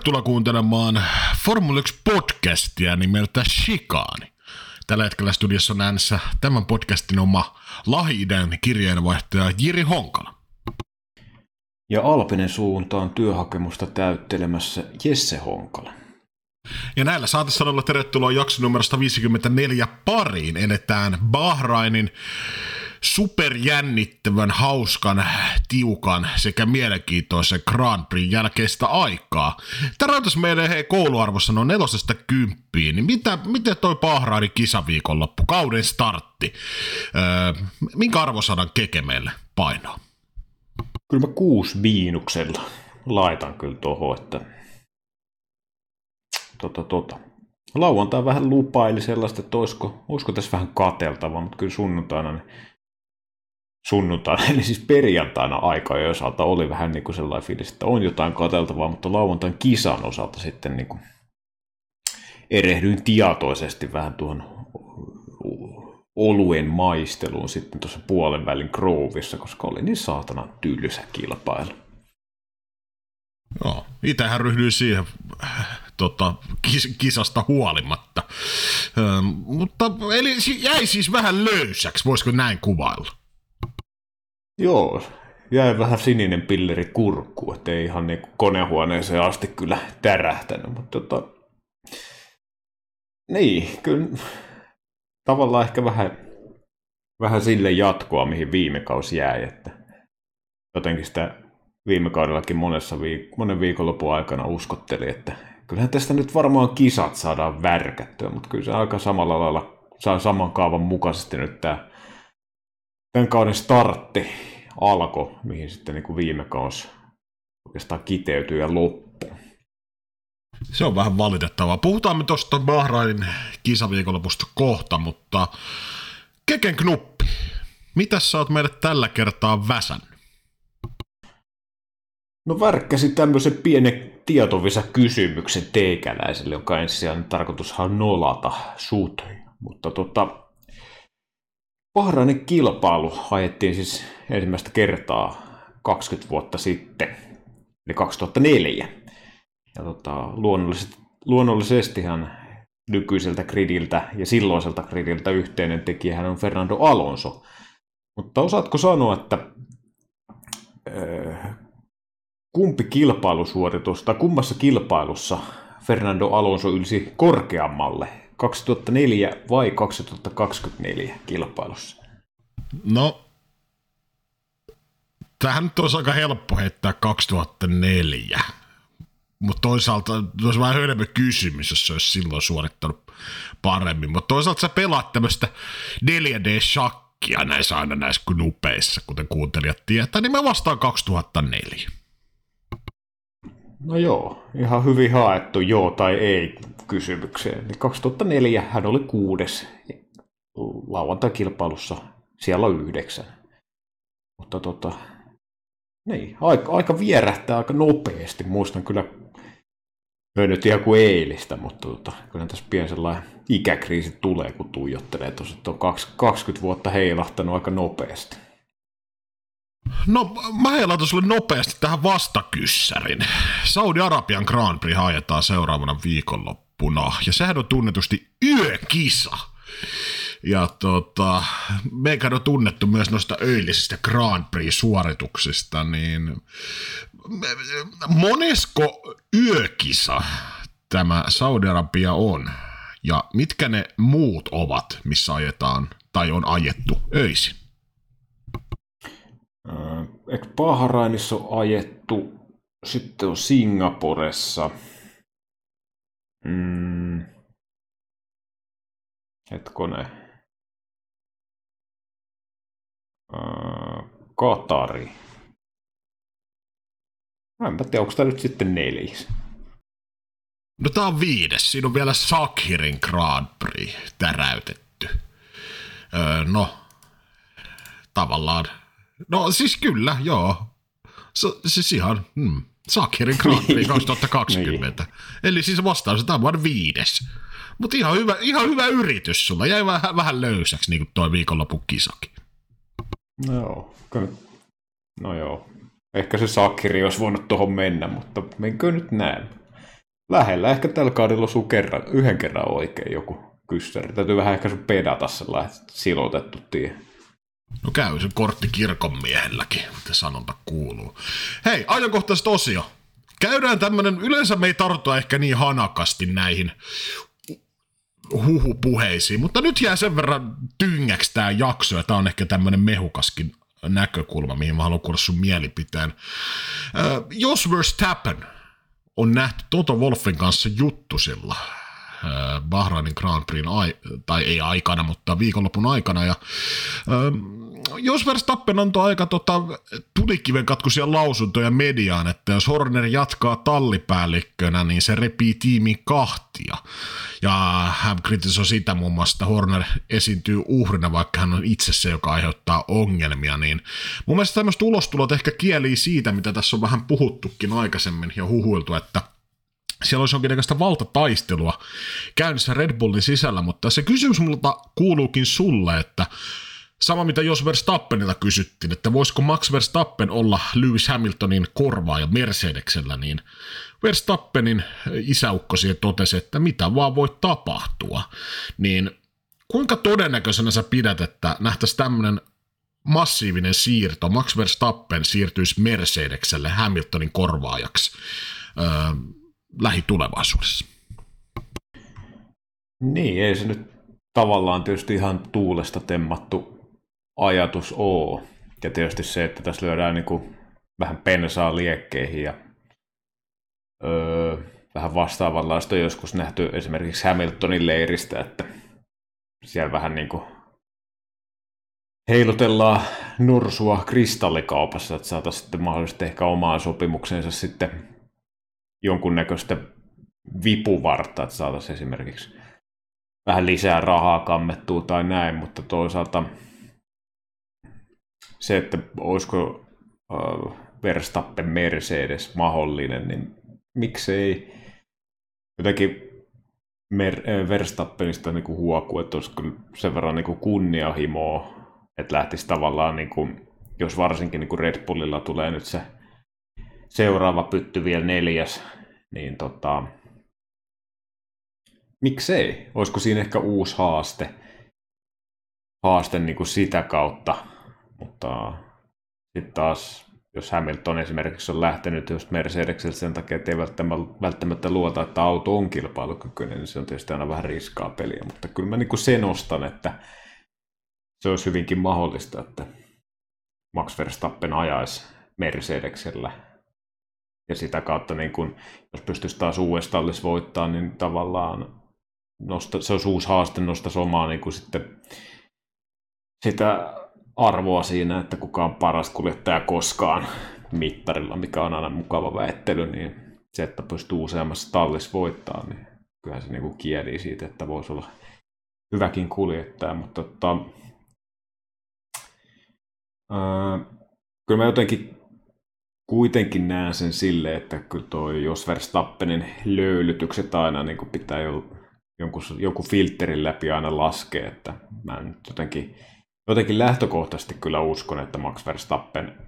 Tervetuloa kuuntelemaan Formula 1 podcastia nimeltä Shikaani. Tällä hetkellä studiossa on äänessä tämän podcastin oma Lahiden kirjeenvaihtaja Jiri Honkala. Ja Alpinen suuntaan työhakemusta täyttelemässä Jesse Honkala. Ja näillä saatesanoilla tervetuloa jakso numero 154 pariin. Eletään Bahrainin superjännittävän, hauskan, tiukan sekä mielenkiintoisen Grand Prix jälkeistä aikaa. Tämä rajoitus meidän hei, kouluarvossa on nelosesta kymppiin, niin mitä, miten toi Bahrainin kisaviikonloppu, kauden startti, öö, minkä arvosadan keke meille painoa? Kyllä mä kuusi miinuksella laitan kyllä tuohon, että tota, tota. Lauantai vähän lupaili sellaista, että olisiko, olisiko tässä vähän kateltava, mutta kyllä sunnuntaina niin sunnuntaina, eli siis perjantaina aika osalta oli vähän niin kuin sellainen fiilis, että on jotain kateltavaa, mutta lauantain kisan osalta sitten niin kuin erehdyin tietoisesti vähän tuohon oluen maisteluun sitten tuossa puolen välin Groovissa, koska oli niin saatana tylsä kilpailu. Joo, itsehän ryhdyin siihen tota, kis- kisasta huolimatta. Ö, mutta eli jäi siis vähän löysäksi, voisiko näin kuvailla? Joo, jäi vähän sininen pilleri kurkku, ettei ihan niin konehuoneeseen asti kyllä tärähtänyt, mutta tota, niin, kyllä tavallaan ehkä vähän, vähän sille jatkoa, mihin viime kausi jäi, että jotenkin sitä viime kaudellakin monessa viik- monen viikonlopun aikana uskotteli, että kyllähän tästä nyt varmaan kisat saadaan värkättyä, mutta kyllä se aika samalla lailla saa saman kaavan mukaisesti nyt tämä tämän kauden startti alkoi, mihin sitten niin kuin viime kausi oikeastaan kiteytyi ja loppui. Se on vähän valitettavaa. Puhutaan me tuosta Bahrainin kisaviikonlopusta kohta, mutta Keken Knuppi, mitä sä oot meille tällä kertaa väsän? No värkkäsi tämmöisen pienen tietovisa kysymyksen teikäläiselle, joka ensisijainen tarkoitushan nolata sut. Mutta tota, Bahrainin kilpailu ajettiin siis ensimmäistä kertaa 20 vuotta sitten, eli 2004. Ja tota, luonnollisesti, luonnollisestihan nykyiseltä gridiltä ja silloiselta gridiltä yhteinen tekijähän on Fernando Alonso. Mutta osaatko sanoa, että äh, kumpi kilpailusuoritus tai kummassa kilpailussa Fernando Alonso ylsi korkeammalle 2004 vai 2024 kilpailussa? No, tähän nyt olisi aika helppo heittää 2004. Mutta toisaalta olisi vähän hölmö kysymys, jos se olisi silloin suorittanut paremmin. Mutta toisaalta sä pelaat tämmöistä 4D-shakkia näissä aina näissä knupeissa, kuten kuuntelijat tietää, niin mä vastaan 2004. No joo, ihan hyvin haettu joo tai ei kysymykseen. Eli 2004 hän oli kuudes lauantai-kilpailussa, siellä on yhdeksän. Mutta tota, niin, aika, aika vierähtää aika nopeasti. Muistan kyllä, ei nyt ihan kuin eilistä, mutta tota, kyllä tässä pieni sellainen ikäkriisi tulee, kun tuijottelee tuossa, että on 20 vuotta heilahtanut aika nopeasti. No, mä heilan sulle nopeasti tähän vastakyssärin. Saudi-Arabian Grand Prix haetaan seuraavana viikonloppuna, ja sehän on tunnetusti yökisa. Ja tota, meikä on tunnettu myös noista öillisistä Grand Prix-suorituksista, niin monesko yökisa tämä Saudi-Arabia on? Ja mitkä ne muut ovat, missä ajetaan tai on ajettu öisin? Eikö Bahrainissa on ajettu, sitten on Singaporessa. Mm. Hetkone. Katari. No enpä tiedä, onko tämä nyt sitten neljäs. No tää on viides. Siinä on vielä Sakhirin Grand Prix täräytetty. Öö, no, tavallaan No siis kyllä, joo. S- siis ihan, hmm. Sakhirin Grand Prix 2020. niin. Eli siis vastaus, tämä on viides. Mutta ihan hyvä, ihan hyvä yritys sulla. Jäi vähän, vähän löysäksi, niin kuin toi viikonlopun kisakin. No joo. No joo. Ehkä se Sakiri olisi voinut tuohon mennä, mutta menkö nyt näin. Lähellä ehkä tällä kaudella osuu kerran, yhden kerran oikein joku kyssäri. Täytyy vähän ehkä sun pedata sellainen silotettu tie. No käy se kortti kirkon miehelläkin, mitä sanonta kuuluu. Hei, ajankohtaiset osio. Käydään tämmönen, yleensä me ei tartuta ehkä niin hanakasti näihin huhupuheisiin, mutta nyt jää sen verran tyngäksi tämä jakso, ja tämä on ehkä tämmöinen mehukaskin näkökulma, mihin mä haluan kuulla sun mielipiteen. Äh, jos Verstappen on nähty Toto Wolfin kanssa juttusilla, Bahrainin Grand Prix, tai ei aikana, mutta viikonlopun aikana. Ja, jos Verstappen antoi aika tota, tulikiven katkuisia lausuntoja mediaan, että jos Horner jatkaa tallipäällikkönä, niin se repii tiimin kahtia. Ja hän kritisoi sitä muun muassa, että Horner esiintyy uhrina, vaikka hän on itse se, joka aiheuttaa ongelmia. Niin mun mielestä tämmöistä ulostulot ehkä kielii siitä, mitä tässä on vähän puhuttukin aikaisemmin ja huhuiltu, että – siellä olisi jonkinnäköistä valtataistelua käynnissä Red Bullin sisällä, mutta se kysymys multa kuuluukin sulle, että sama mitä jos Verstappenilta kysyttiin, että voisiko Max Verstappen olla Lewis Hamiltonin korvaaja Mercedeksellä, niin Verstappenin isäukko siihen totesi, että mitä vaan voi tapahtua. Niin kuinka todennäköisenä sä pidät, että nähtäisi tämmöinen massiivinen siirto, Max Verstappen siirtyisi Mercedekselle Hamiltonin korvaajaksi? Öö, lähitulevaisuudessa. Niin, ei se nyt tavallaan tietysti ihan tuulesta temmattu ajatus oo. Ja tietysti se, että tässä lyödään niin kuin vähän pensaa liekkeihin ja öö, vähän vastaavanlaista on joskus nähty esimerkiksi Hamiltonin leiristä, että siellä vähän niin kuin heilutellaan nursua kristallikaupassa, että saataisiin sitten mahdollisesti ehkä omaan sopimuksensa sitten jonkunnäköistä vipuvartta, että saataisiin esimerkiksi vähän lisää rahaa kammettua tai näin, mutta toisaalta se, että olisiko äh, Verstappen Mercedes mahdollinen, niin miksei jotenkin Mer- Verstappenista niin huoku, että olisi sen verran niin kunniahimoa, että lähtisi tavallaan, niin kuin, jos varsinkin niin Red Bullilla tulee nyt se seuraava pytty vielä neljäs, niin tota, miksei? Olisiko siinä ehkä uusi haaste, haaste niin kuin sitä kautta, mutta sitten taas jos Hamilton esimerkiksi on lähtenyt just Mercedekseltä sen takia, että ei välttämättä luota, että auto on kilpailukykyinen, niin se on tietysti aina vähän riskaa peliä, mutta kyllä mä niin sen ostan, että se olisi hyvinkin mahdollista, että Max Verstappen ajaisi Mercedeksellä ja sitä kautta, niin kun, jos pystyisi taas uudestaan voittaa, niin tavallaan nosta, se olisi uusi haaste, nostaisi omaa niin kuin sitten sitä arvoa siinä, että kuka on paras kuljettaja koskaan mittarilla, mikä on aina mukava väittely, niin se, että pystyy useammassa tallissa voittaa, niin kyllähän se niin kuin kieli siitä, että voisi olla hyväkin kuljettaja, mutta tota, ää, kyllä mä jotenkin kuitenkin näen sen silleen, että kyllä toi, jos Verstappenin löylytykset aina niin kuin pitää jo, jonkun, joku filterin läpi aina laskea, että mä nyt jotenkin, jotenkin lähtökohtaisesti kyllä uskon, että Max Verstappen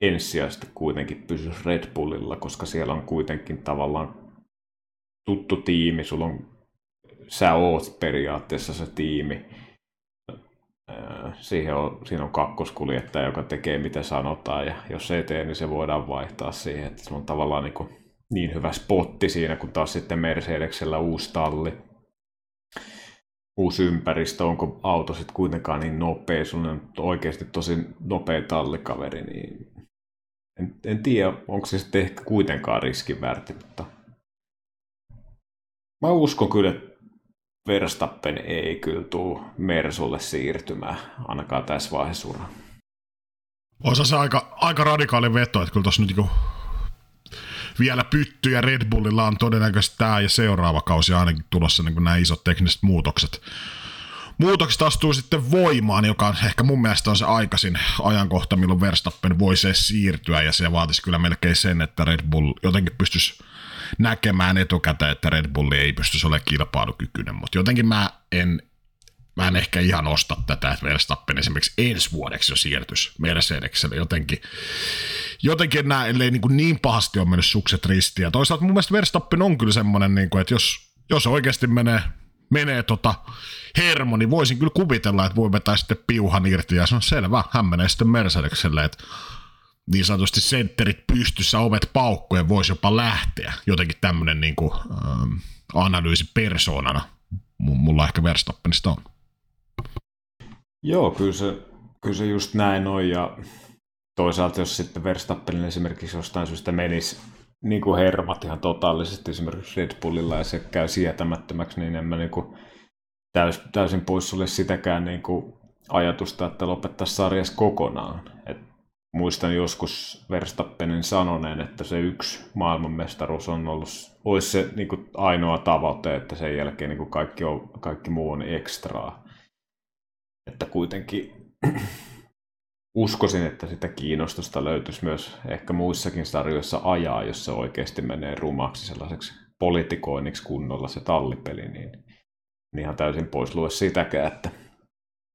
ensisijaisesti kuitenkin pysyisi Red Bullilla, koska siellä on kuitenkin tavallaan tuttu tiimi, sulla on, sä oot periaatteessa se tiimi, siihen on, siinä on kakkoskuljettaja, joka tekee mitä sanotaan, ja jos ei tee, niin se voidaan vaihtaa siihen, että se on tavallaan niin, kuin niin hyvä spotti siinä, kun taas sitten Mercedeksellä uusi talli, uusi ympäristö, onko auto sitten kuitenkaan niin nopea, sun on oikeasti tosi nopea tallikaveri, niin en, en tiedä, onko se sitten ehkä kuitenkaan riskin väärti, mutta mä uskon kyllä, että Verstappen ei kyllä tule Mersulle siirtymään, ainakaan tässä vaiheessa uraa. Osa se aika, aika radikaali veto, että kyllä tuossa nyt niinku vielä pytty ja Red Bullilla on todennäköisesti tämä ja seuraava kausi ainakin tulossa niin nämä isot tekniset muutokset. Muutokset astuu sitten voimaan, joka on ehkä mun mielestä on se aikaisin ajankohta, milloin Verstappen voisi siirtyä, ja se vaatisi kyllä melkein sen, että Red Bull jotenkin pystyisi näkemään etukäteen, että Red Bulli ei pystyisi olemaan kilpailukykyinen, mutta jotenkin mä en mä en ehkä ihan osta tätä, että Verstappen esimerkiksi ensi vuodeksi jo siirtys Mercedekselle jotenkin. Jotenkin nämä, ellei niin, kuin niin pahasti on mennyt sukset ristiin. Ja toisaalta mun mielestä Verstappen on kyllä semmoinen, niin kuin, että jos, jos oikeasti menee, menee tota hermo, niin voisin kyllä kuvitella, että voi vetää sitten piuhan irti. Ja se on selvä, hän menee sitten Mercedekselle, että niin sanotusti sentterit pystyssä, ovet paukkujen voisi jopa lähteä. Jotenkin tämmöinen niin kuin, ähm, analyysi persoonana mulla ehkä Verstappenista on. Joo, kyllä se, kyllä se just näin on ja toisaalta jos sitten Verstappenin esimerkiksi jostain syystä menisi niin kuin hermat ihan totaalisesti esimerkiksi Red Bullilla ja se käy sietämättömäksi, niin en mä niin kuin täys, täysin pois sulle sitäkään niin kuin ajatusta, että lopettaisi sarjas kokonaan. Muistan joskus Verstappenin sanoneen, että se yksi maailmanmestaruus on ollut, olisi se niin kuin ainoa tavoite, että sen jälkeen niin kuin kaikki, on, kaikki muu on ekstraa. Että kuitenkin uskoisin, että sitä kiinnostusta löytyisi myös ehkä muissakin sarjoissa ajaa, jos se oikeasti menee rumaksi sellaiseksi politikoinniksi kunnolla se tallipeli, niin, niin ihan täysin pois lue sitäkään, että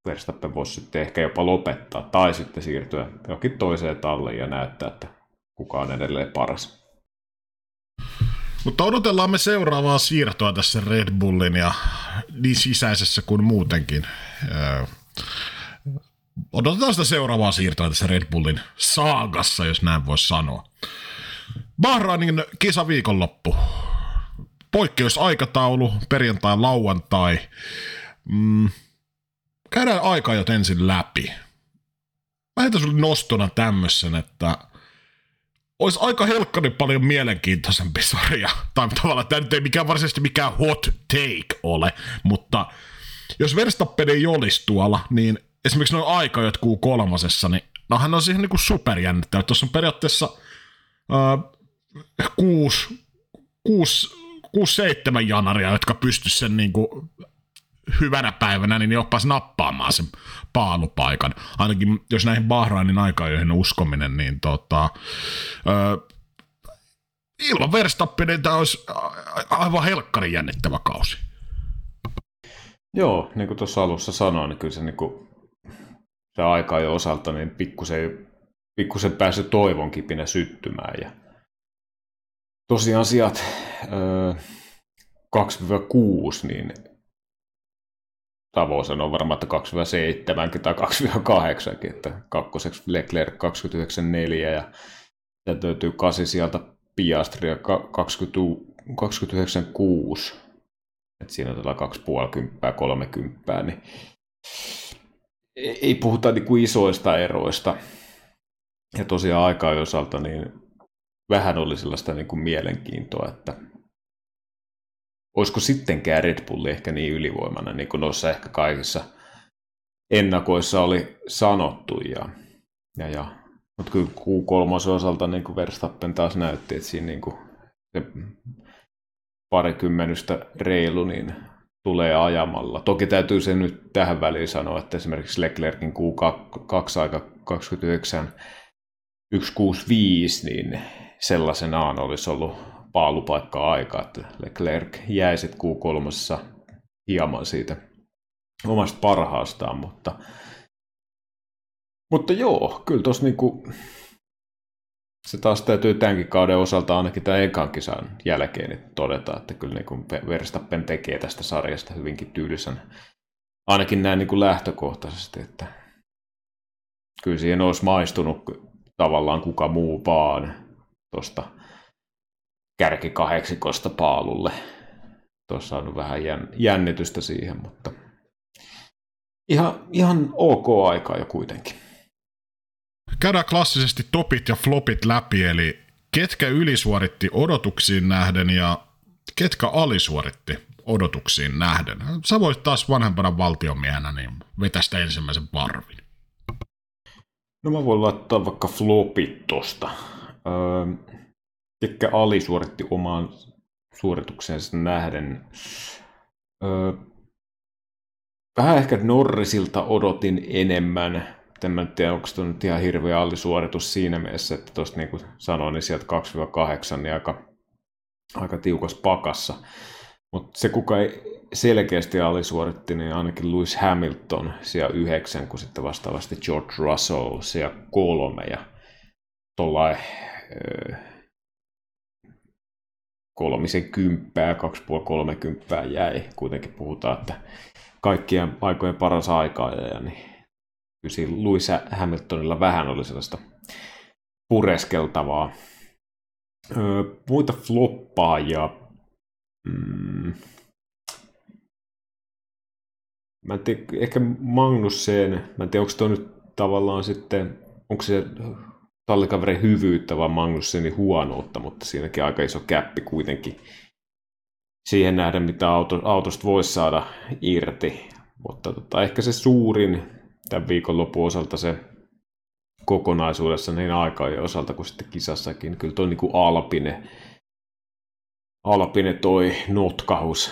Verstappen voisi sitten ehkä jopa lopettaa tai sitten siirtyä jokin toiseen talliin ja näyttää, että kuka on edelleen paras. Mutta odotellaan me seuraavaa siirtoa tässä Red Bullin ja niin sisäisessä kuin muutenkin. odotetaan sitä seuraavaa siirtoa tässä Red Bullin saagassa, jos näin voisi sanoa. Bahrainin kisa viikonloppu. Poikkeusaikataulu, perjantai, lauantai. Mm, käydään aikajot ensin läpi. Mä heitän sulle nostona tämmöisen, että olisi aika helkkani paljon mielenkiintoisempi sarja. Tai tavallaan tämä nyt ei mikään varsinaisesti mikään hot take ole, mutta jos Verstappen ei olisi tuolla, niin esimerkiksi noin aikajot kuu kolmosessa, niin no hän on siihen niin kuin superjännittävä. Tuossa on periaatteessa äh, kuusi, kuusi, kuusi, seitsemän janaria, jotka pystyisivät sen niin kuin hyvänä päivänä, niin oppas nappaamaan sen paalupaikan. Ainakin jos näihin Bahrainin aikoihin uskominen, niin tota, ö, ilman Verstappenin tämä olisi aivan helkkarin jännittävä kausi. Joo, niin kuin tuossa alussa sanoin, niin kyllä se, niin kuin, se aika jo osalta niin pikkusen, pikkusen pääsi toivon kipinä syttymään. Ja tosiaan sijat 2-6, niin tavoin on varmaan, että 2-7 tai 2-8, että kakkoseksi Leclerc 29.4 ja sieltä löytyy 8 sieltä Piastria 29.6. Että siinä on tällä 2,5 30, niin ei puhuta niin kuin isoista eroista. Ja tosiaan aikaa osalta niin vähän oli sellaista niin kuin mielenkiintoa, että olisiko sittenkään Red Bulli ehkä niin ylivoimainen, niin kuin noissa ehkä kaikissa ennakoissa oli sanottu. Ja, ja, ja. Mutta kyllä Q3 osalta niin kuin Verstappen taas näytti, että siinä niin kuin se parikymmenystä reilu niin tulee ajamalla. Toki täytyy se nyt tähän väliin sanoa, että esimerkiksi Leclerkin Q2 aika 29 165, niin sellaisenaan olisi ollut paalupaikkaa aika, että Leclerc jäi sitten Q3 hieman siitä omasta parhaastaan, mutta, mutta joo, kyllä tuossa niinku, se taas täytyy tämänkin kauden osalta ainakin tämän ekan kisan jälkeen niin todeta, että kyllä niin Verstappen tekee tästä sarjasta hyvinkin tyylisen, ainakin näin niin kuin lähtökohtaisesti, että kyllä siihen olisi maistunut tavallaan kuka muu vaan tuosta kärkikaheksikosta paalulle. Tuossa on vähän jännitystä siihen, mutta ihan, ihan ok aika jo kuitenkin. Käydään klassisesti topit ja flopit läpi, eli ketkä ylisuoritti odotuksiin nähden ja ketkä alisuoritti odotuksiin nähden. Sä voit taas vanhempana valtiomiehenä niin vetästä ensimmäisen varvin. No mä voin laittaa vaikka flopit tosta. Öö, ketkä alisuoritti omaan suoritukseensa nähden. Öö, vähän ehkä Norrisilta odotin enemmän. En mä tiedä, onko se nyt ihan hirveä alisuoritus siinä mielessä, että tuosta niin kuin sanoin, niin sieltä 2-8 niin aika, aika tiukas pakassa. Mutta se, kuka ei selkeästi alisuoritti, niin ainakin Lewis Hamilton siellä yhdeksän, kun sitten vastaavasti George Russell siellä kolme. Ja tuollain kolmisen kymppää, kaksi puoli kolmekymppää jäi. Kuitenkin puhutaan, että kaikkien aikojen paras ja niin Lewis Hamiltonilla vähän oli sellaista pureskeltavaa. Öö, muita floppaajia. Mm. Mä en tiedä, ehkä Magnussen, mä en tiedä, onko tuo nyt tavallaan sitten, onko se tallikaverin hyvyyttä vai Magnussenin huonoutta, mutta siinäkin aika iso käppi kuitenkin siihen nähden, mitä auto, autosta voisi saada irti. Mutta tota, ehkä se suurin tämän viikonlopun osalta se kokonaisuudessa niin aikajan osalta kuin sitten kisassakin. Kyllä tuo niin Alpine, Alpine toi notkahus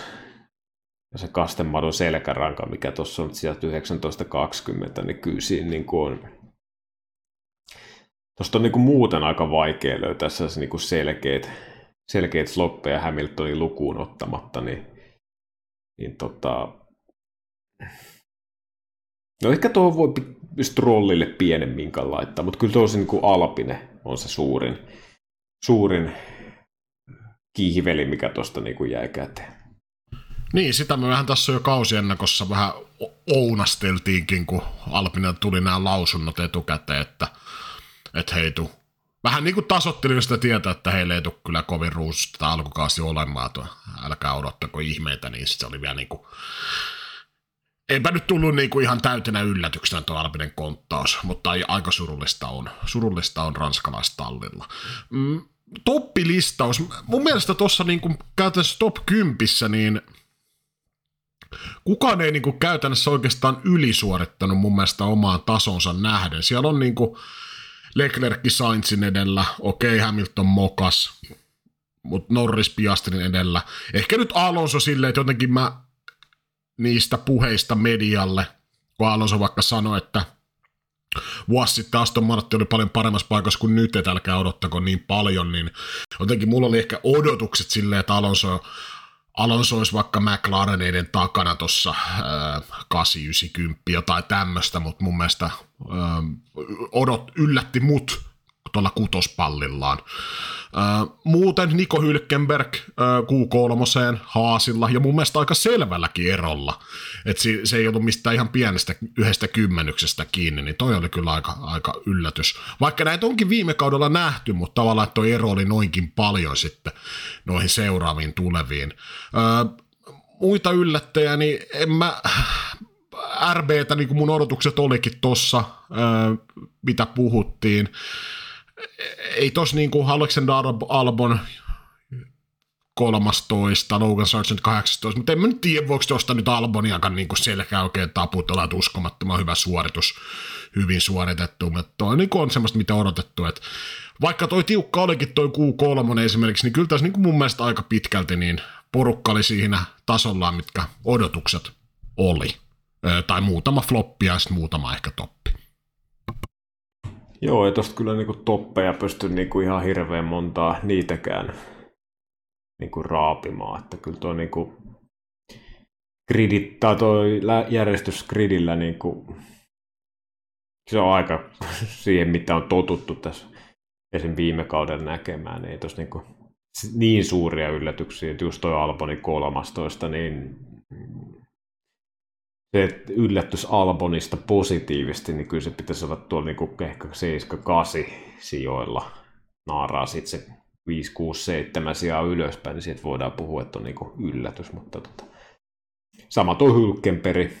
ja se kastemadon selkäranka, mikä tuossa on sieltä 1920, niin kyllä siinä niin on Tuosta on niin kuin muuten aika vaikea löytää niin kuin selkeät, selkeät sloppeja Hamiltonin lukuun ottamatta, niin, niin tota... No ehkä tuohon voi Strollille pienemminkaan laittaa, mutta kyllä tuo niin Alpine on se suurin, suurin kihveli, mikä tuosta niin kuin jäi käteen. Niin, sitä me vähän tässä jo kausiennakossa vähän ounasteltiinkin, kun Alpinen tuli nämä lausunnot etukäteen, että – että hei tu. Vähän niin kuin tasottelin sitä tietää, että heille ei tule kyllä kovin ruususta alkukausi olemaan, tuo, älkää odottako ihmeitä, niin se oli vielä niin kuin, Eipä nyt tullut niin kuin ihan täytenä yllätyksenä tuo Alpinen konttaus, mutta aika surullista on, surullista on ranskalaistallilla. Mm, toppilistaus. Mun mielestä tuossa niin käytännössä top 10, niin kukaan ei niin kuin käytännössä oikeastaan ylisuorittanut mun mielestä omaan tasonsa nähden. Siellä on niin kuin, Leclerc Sainzin edellä, okei okay, Hamilton mokas, mutta Norris Piastrin edellä. Ehkä nyt Alonso silleen, että jotenkin mä niistä puheista medialle, kun Alonso vaikka sanoi, että vuosi sitten Aston Martin oli paljon paremmassa paikassa kuin nyt, että älkää odottako niin paljon, niin jotenkin mulla oli ehkä odotukset silleen, että Alonso Alonso olisi vaikka McLareneiden takana tuossa 890 jotain tämmöistä, mutta mun mielestä äh, odot yllätti mut tuolla kutospallillaan. Äh, muuten Niko Hylkenberg äh, Q3 Haasilla ja mun mielestä aika selvälläkin erolla. Et se, se ei ollut mistään ihan pienestä yhdestä kymmenyksestä kiinni, niin toi oli kyllä aika, aika yllätys. Vaikka näitä onkin viime kaudella nähty, mutta tavallaan toi ero oli noinkin paljon sitten noihin seuraaviin tuleviin. Äh, muita yllättäjä, niin en mä, RBtä, niin kuin mun odotukset olikin tossa, mitä puhuttiin ei tos niin kuin Alexander Albon 13, Logan Sargent 18, mutta en mä nyt tiedä, voiko tuosta nyt Alboniakaan niin selkä oikein taputella, että uskomattoman hyvä suoritus, hyvin suoritettu, mutta toi niin on semmoista, mitä odotettu, että vaikka toi tiukka olikin toi Q3 esimerkiksi, niin kyllä tässä niin mun mielestä aika pitkälti niin porukka oli siinä tasollaan, mitkä odotukset oli. Tai muutama floppi ja sitten muutama ehkä toppi. Joo, ei tosta kyllä niinku toppeja pysty niinku ihan hirveän montaa niitäkään niinku raapimaan. Että kyllä tuo niinku gridit, tai järjestys gridillä niinku, se on aika siihen, mitä on totuttu tässä esim. viime kauden näkemään. Ei tos niinku niin suuria yllätyksiä, että just toi Alboni 13, niin se yllätys Albonista positiivisesti, niin kyllä se pitäisi olla tuolla niin ehkä 7-8 sijoilla. Naaraa sitten se 5, 6, 7 sijaa ylöspäin, niin siitä voidaan puhua, että on niin yllätys. Mutta tota. Sama tuo Hylkenperi.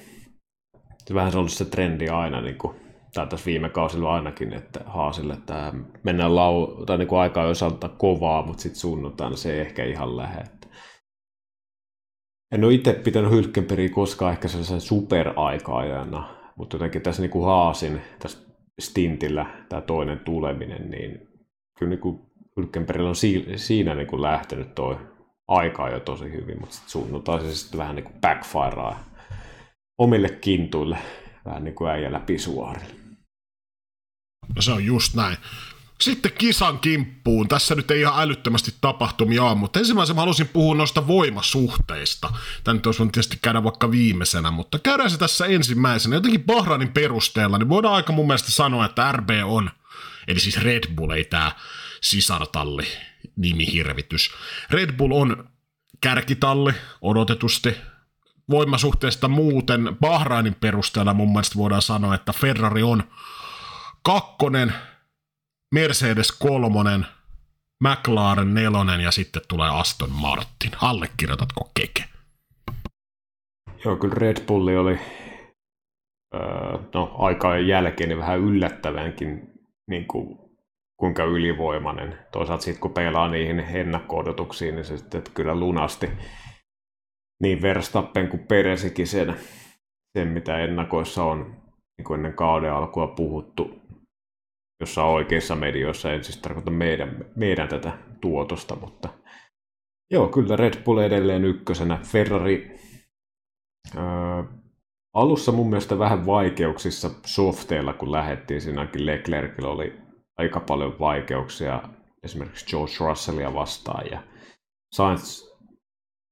Se vähän se on ollut se trendi aina, niin kuin, tai tässä viime kausilla ainakin, että Haasille, että mennään lau, tai niin kuin aikaa osalta kovaa, mutta sitten sunnuntaina se ei ehkä ihan lähde. En ole itse pitänyt Hylkenperiä koskaan ehkä sellaisen superaika-ajana, mutta jotenkin tässä niin kuin haasin tässä stintillä tämä toinen tuleminen, niin kyllä niin kuin Hylkenperillä on siinä niin kuin lähtenyt tuo aikaa jo tosi hyvin, mutta sitten sunnuntai se sitten vähän niin kuin backfirea omille kintuille, vähän niin kuin äijällä pisuaarille. No se on just näin. Sitten kisan kimppuun. Tässä nyt ei ihan älyttömästi tapahtumia ole, mutta ensimmäisenä halusin puhua noista voimasuhteista. Tämä nyt olisi voinut tietysti käydä vaikka viimeisenä, mutta käydään se tässä ensimmäisenä. Jotenkin Bahrainin perusteella, niin voidaan aika mun mielestä sanoa, että RB on, eli siis Red Bull, ei tämä sisartalli nimihirvitys. Red Bull on kärkitalli odotetusti, voimasuhteesta muuten Bahrainin perusteella mun mielestä voidaan sanoa, että Ferrari on kakkonen, Mercedes kolmonen, McLaren nelonen ja sitten tulee Aston Martin. Allekirjoitatko keke? Joo, kyllä Red Bulli oli öö, no, aikaan jälkeen niin vähän yllättävänkin niin kuin, kuinka ylivoimainen. Toisaalta sitten kun pelaa niihin ennakko-odotuksiin, niin se sitten kyllä lunasti niin Verstappen kuin Peresikin sen, sen mitä ennakoissa on niin kuin ennen kauden alkua puhuttu jossain oikeissa medioissa, en siis tarkoita meidän, meidän tätä tuotosta, mutta joo, kyllä Red Bull edelleen ykkösenä. Ferrari ää, alussa mun mielestä vähän vaikeuksissa softeilla, kun lähettiin, siinäkin Leclercillä oli aika paljon vaikeuksia esimerkiksi George Russellia vastaan ja Sainz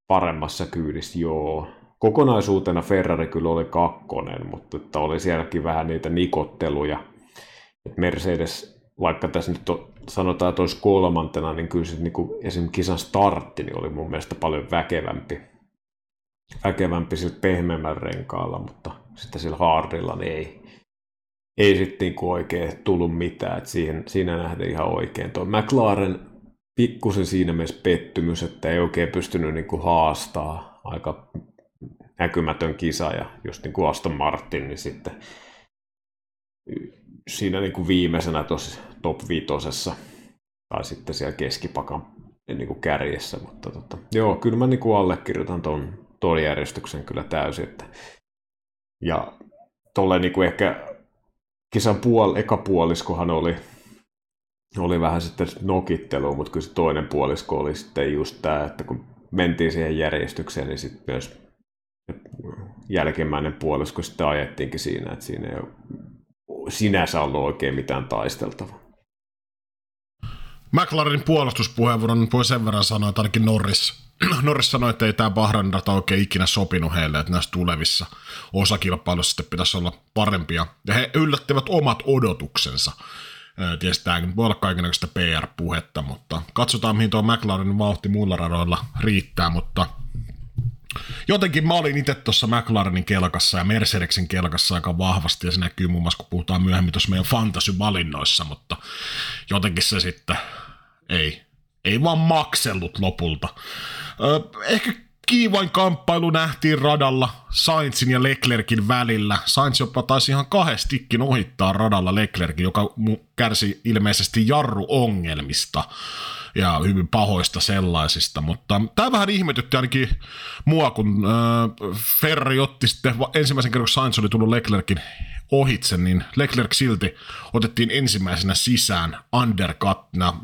paremmassa kyydissä, joo. Kokonaisuutena Ferrari kyllä oli kakkonen, mutta että oli sielläkin vähän niitä nikotteluja. Et Mercedes, vaikka tässä nyt on, sanotaan, että olisi kolmantena, niin kyllä se niin esimerkiksi kisan startti niin oli mun mielestä paljon väkevämpi. Väkevämpi sillä pehmeämmällä renkaalla, mutta sitten sillä hardilla niin ei, ei sitten niin oikein tullut mitään. Et siihen, siinä nähdään ihan oikein. Tuo McLaren pikkusen siinä mielessä pettymys, että ei oikein pystynyt niin kuin haastaa aika näkymätön kisa ja just niin kuin Aston Martin, niin sitten siinä niin kuin viimeisenä tuossa top viitosessa. Tai sitten siellä keskipakan niin kuin kärjessä, mutta tota, joo, kyllä mä niin kuin allekirjoitan tuon, tuon järjestyksen kyllä täysin, että, ja tuolle niin kuin ehkä kisan puol, eka puoliskohan oli oli vähän sitten nokittelu, mutta kyllä se toinen puolisko oli sitten just tämä, että kun mentiin siihen järjestykseen, niin sitten myös jälkimmäinen puolisko sitten ajettiinkin siinä, että siinä ei ole sinänsä ollut oikein mitään taisteltavaa. McLarenin puolustuspuheenvuoron voi sen verran sanoa, että ainakin Norris, Norris sanoi, että ei tämä Bahrain rata oikein ikinä sopinut heille, että näissä tulevissa osakilpailuissa sitten pitäisi olla parempia. Ja he yllättivät omat odotuksensa. Tietysti tämä voi olla kaikenlaista PR-puhetta, mutta katsotaan mihin tuo McLarenin vauhti muilla radoilla riittää, mutta jotenkin mä olin itse tuossa McLarenin kelkassa ja Mercedeksen kelkassa aika vahvasti, ja se näkyy muun muassa, kun puhutaan myöhemmin tuossa meidän fantasy-valinnoissa, mutta jotenkin se sitten ei, ei vaan maksellut lopulta. ehkä kiivain kamppailu nähtiin radalla Sainzin ja Leclerkin välillä. Sainz jopa taisi ihan kahdestikin ohittaa radalla Leclerkin, joka kärsi ilmeisesti jarruongelmista ja hyvin pahoista sellaisista, mutta tämä vähän ihmetytti ainakin mua, kun äh, Ferrari otti sitten ensimmäisen kerran, kun Sainz oli tullut Leclerkin ohitse, niin Leclerc silti otettiin ensimmäisenä sisään undercutna.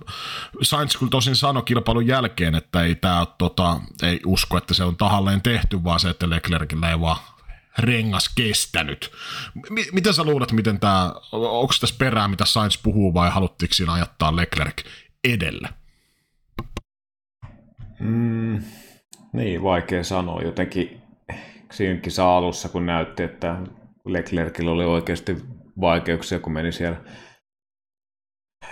Sainz kyllä tosin sanoi kilpailun jälkeen, että ei, tää, tota, ei usko, että se on tahalleen tehty, vaan se, että Leclercillä ei vaan rengas kestänyt. M- miten sä luulet, miten tämä, onko tässä perää, mitä Sainz puhuu, vai haluttiinko siinä ajattaa Leclerc edelle? Mm, niin, vaikea sanoa. Jotenkin siinäkin saa alussa, kun näytti, että Leclercillä oli oikeasti vaikeuksia, kun meni siellä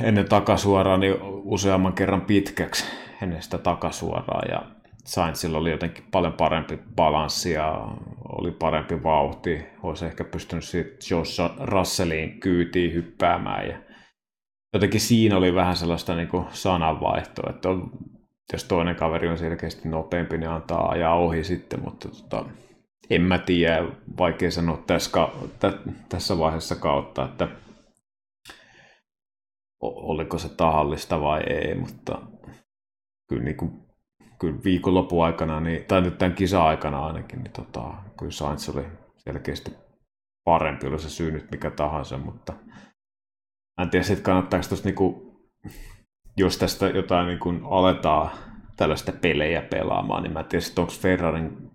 ennen takasuoraa niin useamman kerran pitkäksi ennen sitä takasuoraa ja Sainzilla oli jotenkin paljon parempi balanssi ja oli parempi vauhti. Olisi ehkä pystynyt sitten Josh Russellin kyytiin hyppäämään ja jotenkin siinä oli vähän sellaista niin sananvaihtoa, että jos toinen kaveri on selkeästi nopeampi, niin antaa ajaa ohi sitten, mutta tota, en mä tiedä, vaikea sanoa tässä, tässä vaiheessa kautta, että oliko se tahallista vai ei, mutta kyllä, niin kuin, kyllä viikonlopun aikana, niin, tai nyt tämän kisa-aikana ainakin, niin tota, kyllä Sainz oli selkeästi parempi, oli se syy nyt mikä tahansa, mutta en tiedä sitten kannattaako tuosta niinku, jos tästä jotain niin kuin aletaan tällaista pelejä pelaamaan, niin mä en tiedä, onko Ferrarin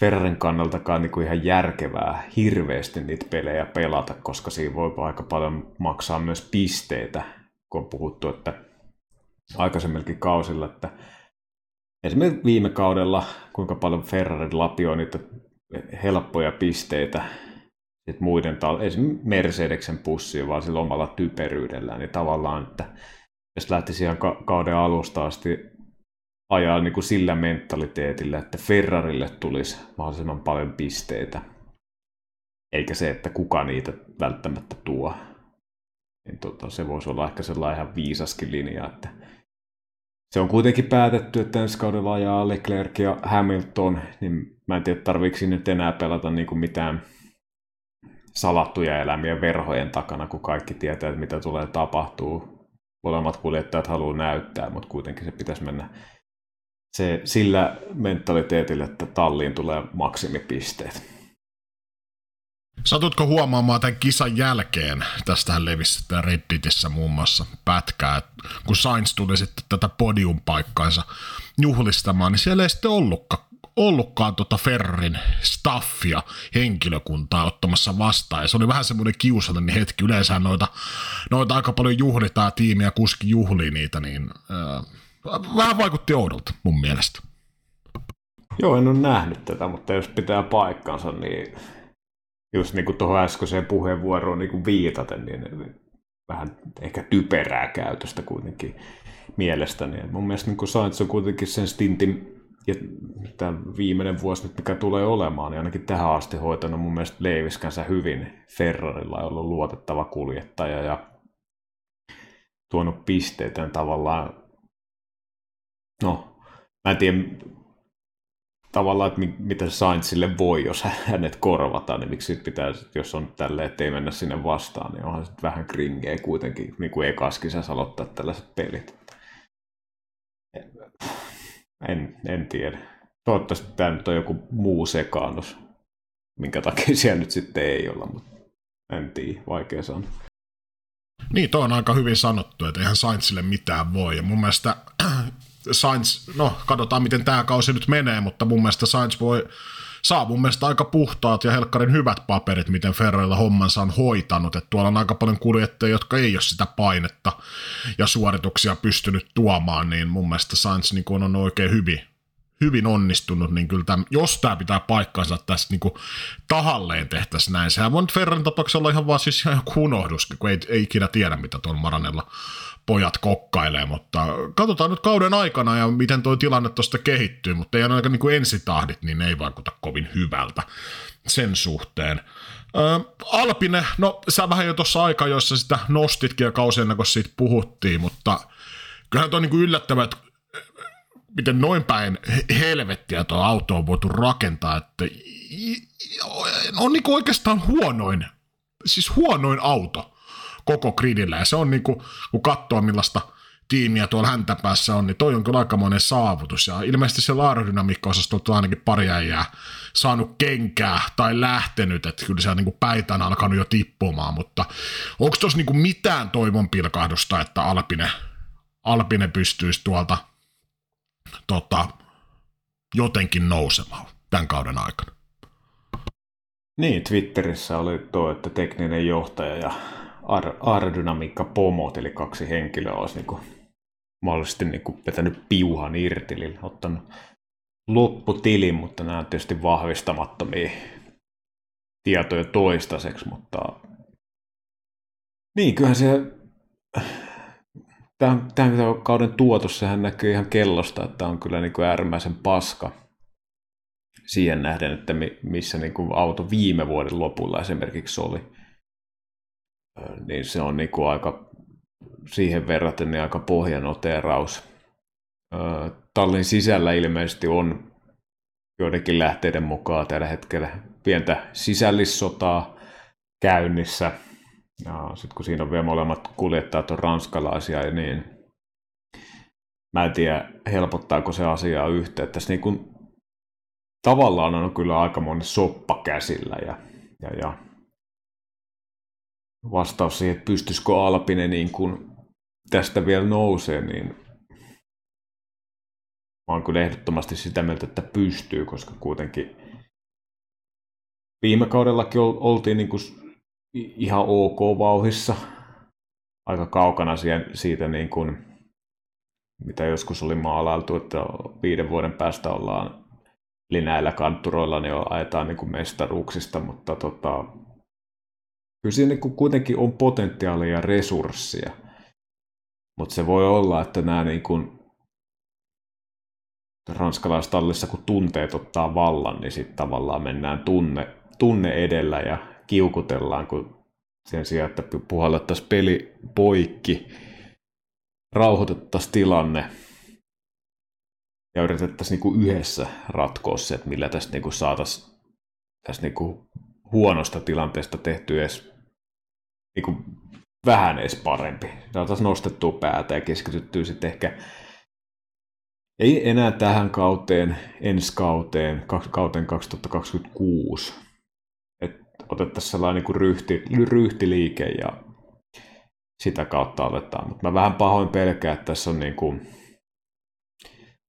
Ferrarin kannaltakaan niin kuin ihan järkevää hirveästi niitä pelejä pelata, koska siinä voi aika paljon maksaa myös pisteitä kun on puhuttu, että aikaisemminkin kausilla, että esimerkiksi viime kaudella, kuinka paljon Ferrari lapioi niitä helppoja pisteitä sit muiden, esimerkiksi Mercedeksen pussiin, vaan sillä omalla typeryydellään, niin tavallaan, että jos lähtisi ihan ka- kauden alusta asti ajaa niin kuin sillä mentaliteetillä, että Ferrarille tulisi mahdollisimman paljon pisteitä, eikä se, että kuka niitä välttämättä tuo. Niin tota, se voisi olla ehkä sellainen ihan viisaskin linja, että se on kuitenkin päätetty, että ensi kaudella ajaa Leclerc ja Hamilton, niin mä en tiedä, tarviiko nyt enää pelata niin kuin mitään salattuja elämiä verhojen takana, kun kaikki tietää, että mitä tulee tapahtuu. Molemmat kuljettajat haluaa näyttää, mutta kuitenkin se pitäisi mennä se sillä mentaliteetillä, että talliin tulee maksimipisteet. Satutko huomaamaan tämän kisan jälkeen, tästähän levisi Redditissä muun muassa pätkää, kun Sainz tuli sitten tätä podiumpaikkaansa juhlistamaan, niin siellä ei sitten ollutkaan, ollutkaan tota Ferrarin staffia, henkilökuntaa ottamassa vastaan. Ja se oli vähän semmoinen kiusallinen hetki. Yleensä noita, noita aika paljon juhlitaan tiimiä, kuski juhlii niitä, niin äh, vähän vaikutti oudolta mun mielestä. Joo, en ole nähnyt tätä, mutta jos pitää paikkansa, niin just niin kuin tuohon äskeiseen puheenvuoroon niin kuin viitaten, niin vähän ehkä typerää käytöstä kuitenkin mielestäni. mun mielestä niin Sainz on kuitenkin sen stintin, ja tämä viimeinen vuosi nyt, mikä tulee olemaan, niin ainakin tähän asti hoitanut mun mielestä leiviskänsä hyvin. Ferrarilla on ollut luotettava kuljettaja ja tuonut pisteitä tavallaan, no, mä en tiedä, tavallaan, että mitä Sainzille voi, jos hänet korvataan, niin miksi pitää, jos on tälleen, että ei mennä sinne vastaan, niin onhan se vähän kringeä kuitenkin, niin kuin ekaskisessa aloittaa tällaiset pelit. En, en tiedä. Toivottavasti tämä nyt on joku muu sekaannus, minkä takia siellä nyt sitten ei olla, mutta en tiedä, vaikea sanoa. Niin, tuo on aika hyvin sanottu, että eihän Sainzille mitään voi. Ja mun mielestä Sainz, no katsotaan miten tämä kausi nyt menee, mutta mun mielestä Sainz voi, saa mun mielestä aika puhtaat ja helkkarin hyvät paperit, miten Ferrarilla hommansa on hoitanut. Että tuolla on aika paljon kuljettajia, jotka ei ole sitä painetta ja suorituksia pystynyt tuomaan, niin mun mielestä Sainz niin on oikein hyvin, hyvin onnistunut, niin kyllä tämän, jos tämä pitää paikkansa tässä niin tahalleen tehtäisiin näin. Sehän voi nyt Ferrarin tapauksessa olla ihan vaan siis ihan unohdus, kun ei, ei ikinä tiedä, mitä tuolla Maranella pojat kokkailee, mutta katsotaan nyt kauden aikana ja miten tuo tilanne tuosta kehittyy, mutta ei ainakaan niin kuin ensitahdit, niin ei vaikuta kovin hyvältä sen suhteen. Ö, Alpine, no sä vähän jo tuossa aika, jossa sitä nostitkin ja kausien kun siitä puhuttiin, mutta kyllähän tuo on niin kuin yllättävää, että miten noin päin helvettiä tuo auto on voitu rakentaa, että on niin oikeastaan huonoin, siis huonoin auto koko gridillä. Ja se on niin kuin, kun katsoo millaista tiimiä tuolla häntäpäässä on, niin toi on kyllä aikamoinen saavutus. Ja ilmeisesti se laarodynamiikka-osastolta on ainakin pari äijää saanut kenkää tai lähtenyt, että kyllä se on niin päitä on alkanut jo tippumaan, mutta onko tuossa niin mitään toivon pilkahdusta, että Alpine, Alpine pystyisi tuolta tota, jotenkin nousemaan tämän kauden aikana? Niin, Twitterissä oli tuo, että tekninen johtaja ja aerodynamiikka pomot, eli kaksi henkilöä olisi niin kuin, mahdollisesti niin kuin vetänyt piuhan irti, eli ottanut lopputilin, mutta nämä on tietysti vahvistamattomia tietoja toistaiseksi, mutta niin, kyllähän se tämän, tämän kauden tuotos, sehän näkyy ihan kellosta, että on kyllä niin kuin äärimmäisen paska siihen nähden, että missä niin kuin auto viime vuoden lopulla esimerkiksi oli niin se on niin kuin aika siihen verraten niin aika pohjanoteraus. Tallin sisällä ilmeisesti on joidenkin lähteiden mukaan tällä hetkellä pientä sisällissotaa käynnissä. Ja sitten kun siinä on vielä molemmat kuljettajat on ranskalaisia, niin mä en tiedä, helpottaako se asiaa yhteen. Tässä niin kuin, tavallaan on kyllä aika moni soppa käsillä ja, ja, ja vastaus siihen, että pystyisikö Alpine niin kuin tästä vielä nousee, niin mä oon kyllä ehdottomasti sitä mieltä, että pystyy, koska kuitenkin viime kaudellakin oltiin niin kuin ihan ok vauhissa. aika kaukana siitä, niin kuin, mitä joskus oli maalailtu, että viiden vuoden päästä ollaan Eli näillä kantturoilla niin ajetaan niin kuin mestaruuksista, mutta tota, kyllä siinä niin kuin kuitenkin on potentiaalia ja resursseja. Mutta se voi olla, että nämä niin kuin ranskalaistallissa, kun tunteet ottaa vallan, niin sitten tavallaan mennään tunne, tunne edellä ja kiukutellaan, kun sen sijaan, että puhallettaisiin peli poikki, rauhoitettaisiin tilanne, ja yritettäisiin niin kuin yhdessä ratkoa se, että millä tästä niin kuin saataisiin tästä niin kuin huonosta tilanteesta tehty edes niin kuin vähän edes parempi. Saataisiin nostettua päätä ja keskityttyä sitten ehkä ei enää tähän kauteen, ensi kauteen, kauteen 2026. Otettaisiin sellainen niin ryhti, ryhtiliike ja sitä kautta aletaan. Mutta mä vähän pahoin pelkään, että tässä on niin kuin,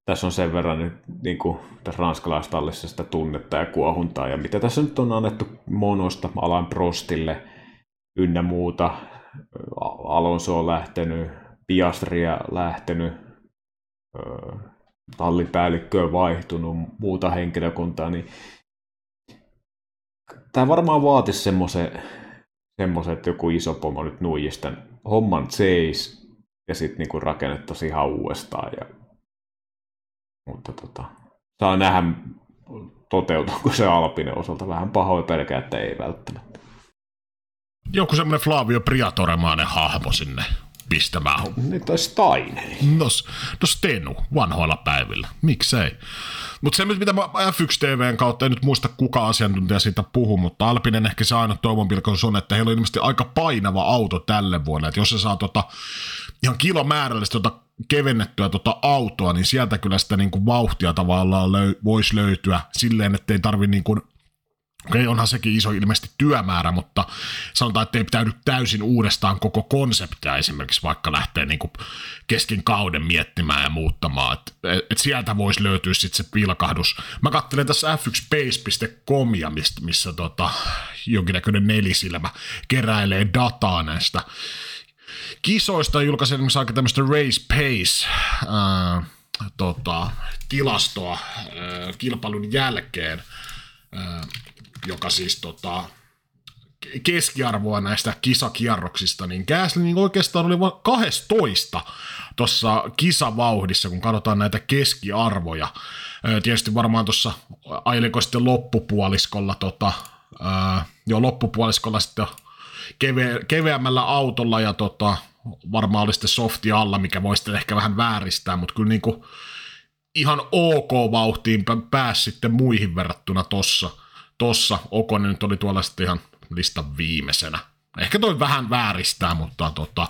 tässä on sen verran nyt niin kuin tässä ranskalaistallissa sitä tunnetta ja kuohuntaa. Ja mitä tässä nyt on annettu Monosta, Alan Prostille ynnä muuta. Alonso on lähtenyt, Piastria lähtenyt, tallipäällikkö on vaihtunut, muuta henkilökuntaa, niin tämä varmaan vaatisi semmoisen, semmoisen, että joku iso pomo nyt nuijisi tämän homman seis ja sitten niinku rakennettaisiin ihan uudestaan ja mutta tota, saa nähdä, toteutuuko se Alpinen osalta. Vähän pahoin pelkää, että ei välttämättä. Joku semmoinen Flavio Priatoremainen hahmo sinne pistämään. Niin tai Steiner. No, no Stenu, vanhoilla päivillä. Miksei? Mutta se, mitä mä F1 TVn kautta, en nyt muista kuka asiantuntija siitä puhuu, mutta Alpinen ehkä se aina toivon pilkon on, että heillä on ilmeisesti aika painava auto tälle vuodelle. Että jos se saa tota, ihan kilomäärällisesti tota kevennettyä tota autoa, niin sieltä kyllä sitä niin kuin vauhtia tavallaan löy- voisi löytyä silleen, että ei tarvi niin kuin Okei, onhan sekin iso ilmeisesti työmäärä, mutta sanotaan, että ei pitäydy täysin uudestaan koko konseptia esimerkiksi vaikka lähtee niin kuin kesken kauden miettimään ja muuttamaan. Et, et sieltä voisi löytyä sitten se pilkahdus. Mä katselen tässä f1pace.comia, missä, missä tota, jonkinnäköinen nelisilmä keräilee dataa näistä kisoista julkaisi esimerkiksi aika tämmöistä Race Pace ää, tota, tilastoa ää, kilpailun jälkeen, ää, joka siis tota, keskiarvoa näistä kisakierroksista, niin Gasly niin oikeastaan oli vain 12 tuossa kisavauhdissa, kun katsotaan näitä keskiarvoja. Tietysti varmaan tuossa ailiko sitten loppupuoliskolla, tota, jo loppupuoliskolla sitten keve, keveämmällä autolla ja tota, varmaan oli sitten softi alla, mikä voi sitten ehkä vähän vääristää, mutta kyllä niin kuin ihan ok vauhtiin pääsi sitten muihin verrattuna tossa. Tossa Okonen nyt oli tuolla sitten ihan listan viimeisenä. Ehkä toi vähän vääristää, mutta tota,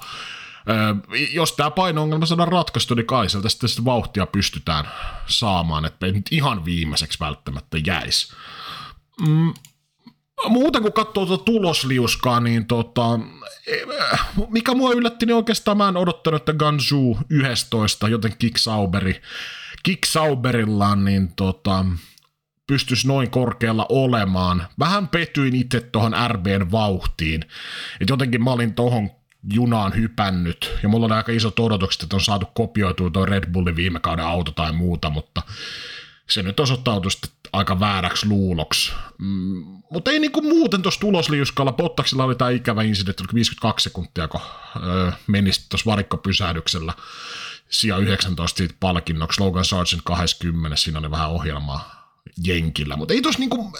jos tämä paino-ongelma saadaan ratkaistu, niin kai sieltä sitten sitä vauhtia pystytään saamaan, että ei nyt ihan viimeiseksi välttämättä jäisi. Mm, muuten kun katsoo tuota tulosliuskaa, niin tota, mikä mua yllätti, niin oikeastaan mä en odottanut, että Gansu 11, joten Kiksauberi, Kiksauberillaan, niin tota, pystyisi noin korkealla olemaan. Vähän petyin itse tuohon RBn vauhtiin. Et jotenkin mä olin tuohon junaan hypännyt, ja mulla on aika isot odotukset, että on saatu kopioitua tuo Red Bullin viime kauden auto tai muuta, mutta se nyt osoittautui aika vääräksi luuloksi. Mm, mutta ei niinku muuten tuossa tulosliuskalla. Pottaksilla oli tämä ikävä incidentti, 52 sekuntia, kun öö, meni tuossa varikkopysähdyksellä sija 19 siitä palkinnoksi. Logan Sargent 20, siinä oli vähän ohjelmaa jenkillä, mutta ei tuossa niinku,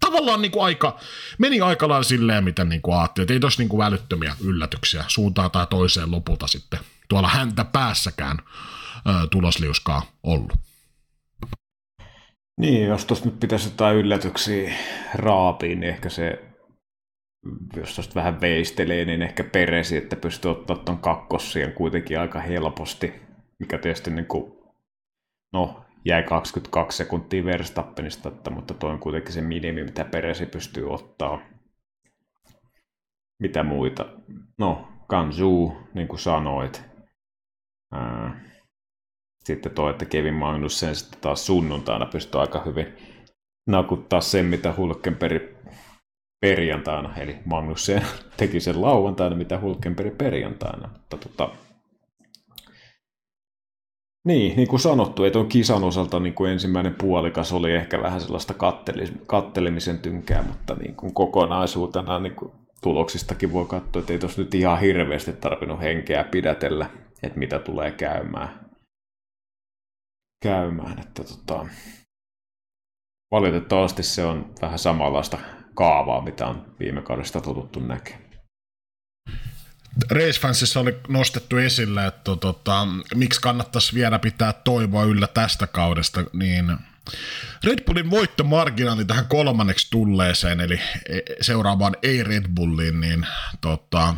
tavallaan niinku aika, meni aika lailla silleen, mitä niinku ajattelin, että ei tuossa niinku välyttömiä yllätyksiä suuntaan tai toiseen lopulta sitten tuolla häntä päässäkään ö, tulosliuskaa ollut. Niin, jos tuosta nyt pitäisi jotain yllätyksiä raapiin, niin ehkä se, jos tuosta vähän veistelee, niin ehkä peresi, että pystyy ottaa tuon kakkossien kuitenkin aika helposti, mikä tietysti niin kuin, no, jäi 22 sekuntia Verstappenista, mutta toi on kuitenkin se minimi, mitä peresi pystyy ottaa. Mitä muita? No, Kanzu, niin kuin sanoit. Ää, sitten toi, että Kevin Magnussen sitten taas sunnuntaina pystyy aika hyvin nakuttaa sen, mitä Hulkenberg perjantaina, eli Magnussen teki sen lauantaina, mitä Hulkenberg perjantaina. Mutta tota, niin, niin kuin sanottu, että on kisan osalta niin kuin ensimmäinen puolikas oli ehkä vähän sellaista kattelemisen tynkää, mutta niin kuin kokonaisuutena niin kuin tuloksistakin voi katsoa, että ei tuossa nyt ihan hirveästi tarvinnut henkeä pidätellä, että mitä tulee käymään. käymään että tota, valitettavasti se on vähän samanlaista kaavaa, mitä on viime kaudesta totuttu näkemään. Racefansissa oli nostettu esille, että tota, miksi kannattaisi vielä pitää toivoa yllä tästä kaudesta, niin Red Bullin voittomarginaali tähän kolmanneksi tulleeseen, eli seuraavaan ei Red Bulliin, niin tota,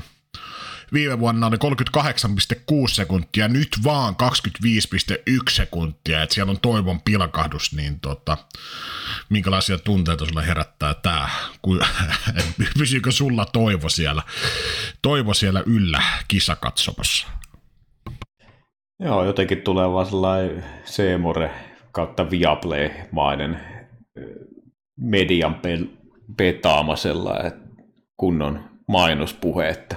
viime vuonna oli 38,6 sekuntia, nyt vaan 25,1 sekuntia, että siellä on toivon pilkahdus, niin tota, minkälaisia tunteita sulle herättää tämä, pysyykö sulla toivo siellä, toivo siellä yllä kisakatsomassa? Joo, jotenkin tulee vaan sellainen Seemore kautta Viaplay-mainen median petaama sellainen kunnon mainospuhe, että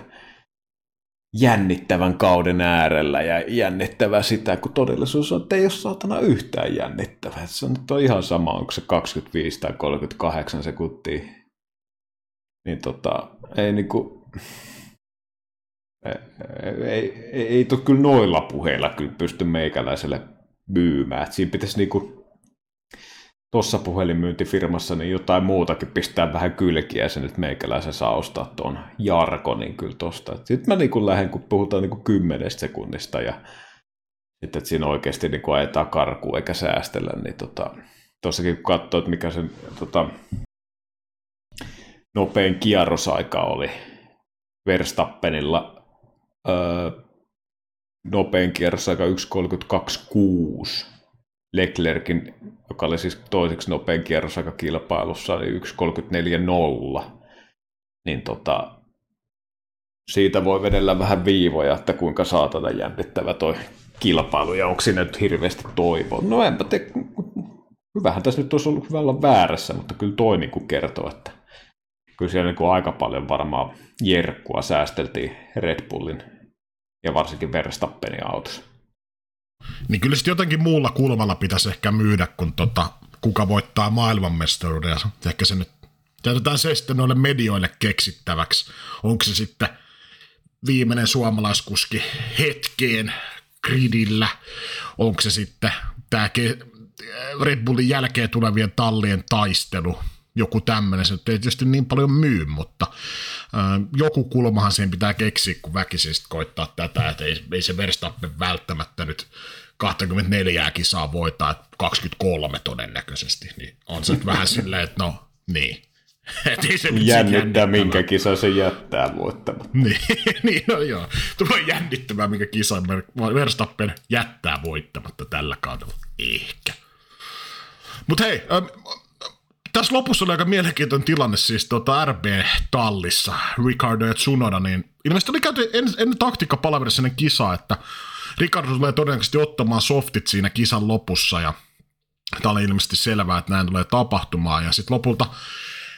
jännittävän kauden äärellä ja jännittävä sitä, kun todellisuus on, että ei ole saatana yhtään jännittävää. Se on, on ihan sama, onko se 25 tai 38 sekuntia. Niin tota, ei niinku, ei, ei, ei, ei kyllä noilla puheilla kyllä pysty meikäläiselle myymään. Et siinä pitäisi niinku tuossa puhelinmyyntifirmassa niin jotain muutakin pistää vähän kylkiä sen, että meikäläisen saa ostaa tuon jarkonin kyllä tosta. Sitten mä niin lähden, kun puhutaan niin kymmenestä sekunnista ja että siinä oikeasti niin ajetaan karkuun eikä säästellä, niin tota, tuossakin kun katsoo, että mikä sen tota, nopein kierrosaika oli Verstappenilla, öö, nopein kierrosaika 1.32.6 Leclerkin, joka oli siis toiseksi nopein aika kilpailussa, oli 1.34.0. Niin tota, siitä voi vedellä vähän viivoja, että kuinka saatana jännittävä toi kilpailu ja onko siinä nyt hirveästi toivoa. No enpä te, hyvähän tässä nyt olisi ollut hyvä olla väärässä, mutta kyllä toi niin kertoo, että kyllä siellä niin aika paljon varmaan jerkkua säästeltiin Red Bullin ja varsinkin Verstappenin autossa. Niin kyllä sitten jotenkin muulla kulmalla pitäisi ehkä myydä, kun tota, kuka voittaa maailmanmestaruuden. Ja ehkä se nyt jätetään se sitten noille medioille keksittäväksi. Onko se sitten viimeinen suomalaiskuski hetkeen gridillä, onko se sitten tämä Red Bullin jälkeen tulevien tallien taistelu, joku tämmöinen, se ei tietysti niin paljon myy, mutta äh, joku kulmahan siihen pitää keksiä, kun väkisin koittaa tätä, että ei, ei se Verstappen välttämättä nyt 24 kisaa voittaa, että 23 todennäköisesti, niin on se vähän silleen, että no niin. Et ei se Jännittää, minkä kisa se jättää voittamatta. niin, niin, no joo. Tulee jännittämään, minkä kisa Verstappen jättää voittamatta tällä kaudella. Ehkä. Mutta hei, ähm, tässä lopussa oli aika mielenkiintoinen tilanne siis tuota RB-tallissa, Ricardo ja Tsunoda, niin ilmeisesti oli käyty ennen, ennen taktiikkapalaverissa ennen kisaa, että Ricardo tulee todennäköisesti ottamaan softit siinä kisan lopussa ja tämä oli ilmeisesti selvää, että näin tulee tapahtumaan. Ja sitten lopulta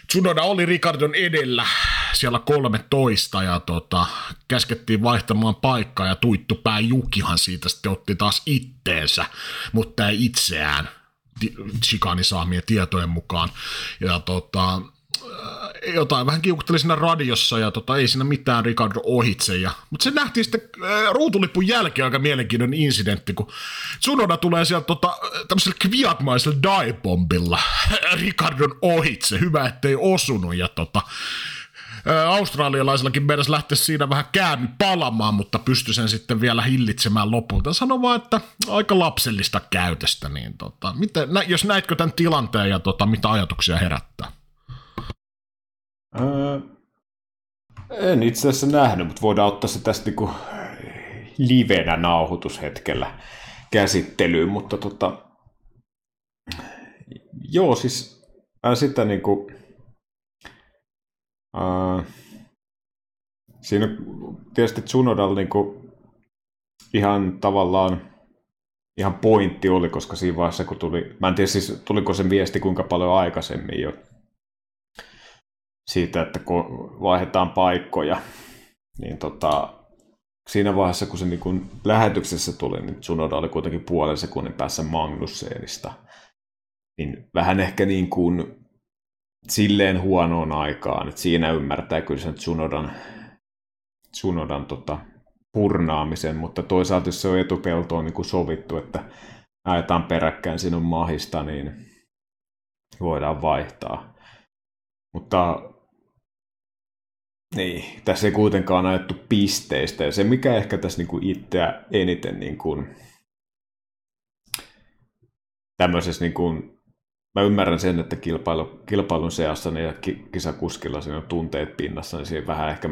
Tsunoda oli Ricardon edellä siellä 13 ja tota, käskettiin vaihtamaan paikkaa ja tuittupää Jukihan siitä sitten otti taas itteensä, mutta ei itseään Chikani saamien tietojen mukaan. Ja tota, jotain vähän kiukutteli siinä radiossa ja tota, ei siinä mitään Ricardo ohitse. Ja, mutta se nähtiin sitten äh, ruutulipun jälkeen aika mielenkiintoinen incidentti, kun Tsunoda tulee sieltä tota, tämmöisellä kviatmaisella diebombilla Ricardon ohitse. Hyvä, ettei osunut ja tota, australialaisellakin meidän lähteä siinä vähän käänny palamaan, mutta pystyi sen sitten vielä hillitsemään lopulta. Sano vaan, että aika lapsellista käytöstä, niin tota, miten, nä, jos näitkö tämän tilanteen ja tota, mitä ajatuksia herättää? Öö, en itse asiassa nähnyt, mutta voidaan ottaa se tästä niinku livenä nauhoitushetkellä käsittelyyn, mutta tota, joo, siis sitä niinku, siinä tietysti Tsunodalla niinku ihan tavallaan ihan pointti oli, koska siinä vaiheessa kun tuli, mä en tiedä siis tuliko se viesti kuinka paljon aikaisemmin jo, siitä, että kun vaihdetaan paikkoja, niin tota, siinä vaiheessa, kun se niin kun lähetyksessä tuli, niin Tsunoda oli kuitenkin puolen sekunnin päässä Magnusseenista. Niin vähän ehkä niin kuin silleen huonoon aikaan, että siinä ymmärtää kyllä sen Tsunodan, Tsunodan tota, purnaamisen, mutta toisaalta jos se on etupeltoon niin kuin sovittu, että ajetaan peräkkäin sinun mahista, niin voidaan vaihtaa. Mutta niin, tässä ei kuitenkaan ajettu pisteistä. Ja se, mikä ehkä tässä niin kuin itseä eniten niin kuin, tämmöisessä niin kuin, mä ymmärrän sen, että kilpailu, kilpailun seassa ja kisakuskilla siinä on tunteet pinnassa, niin siinä vähän ehkä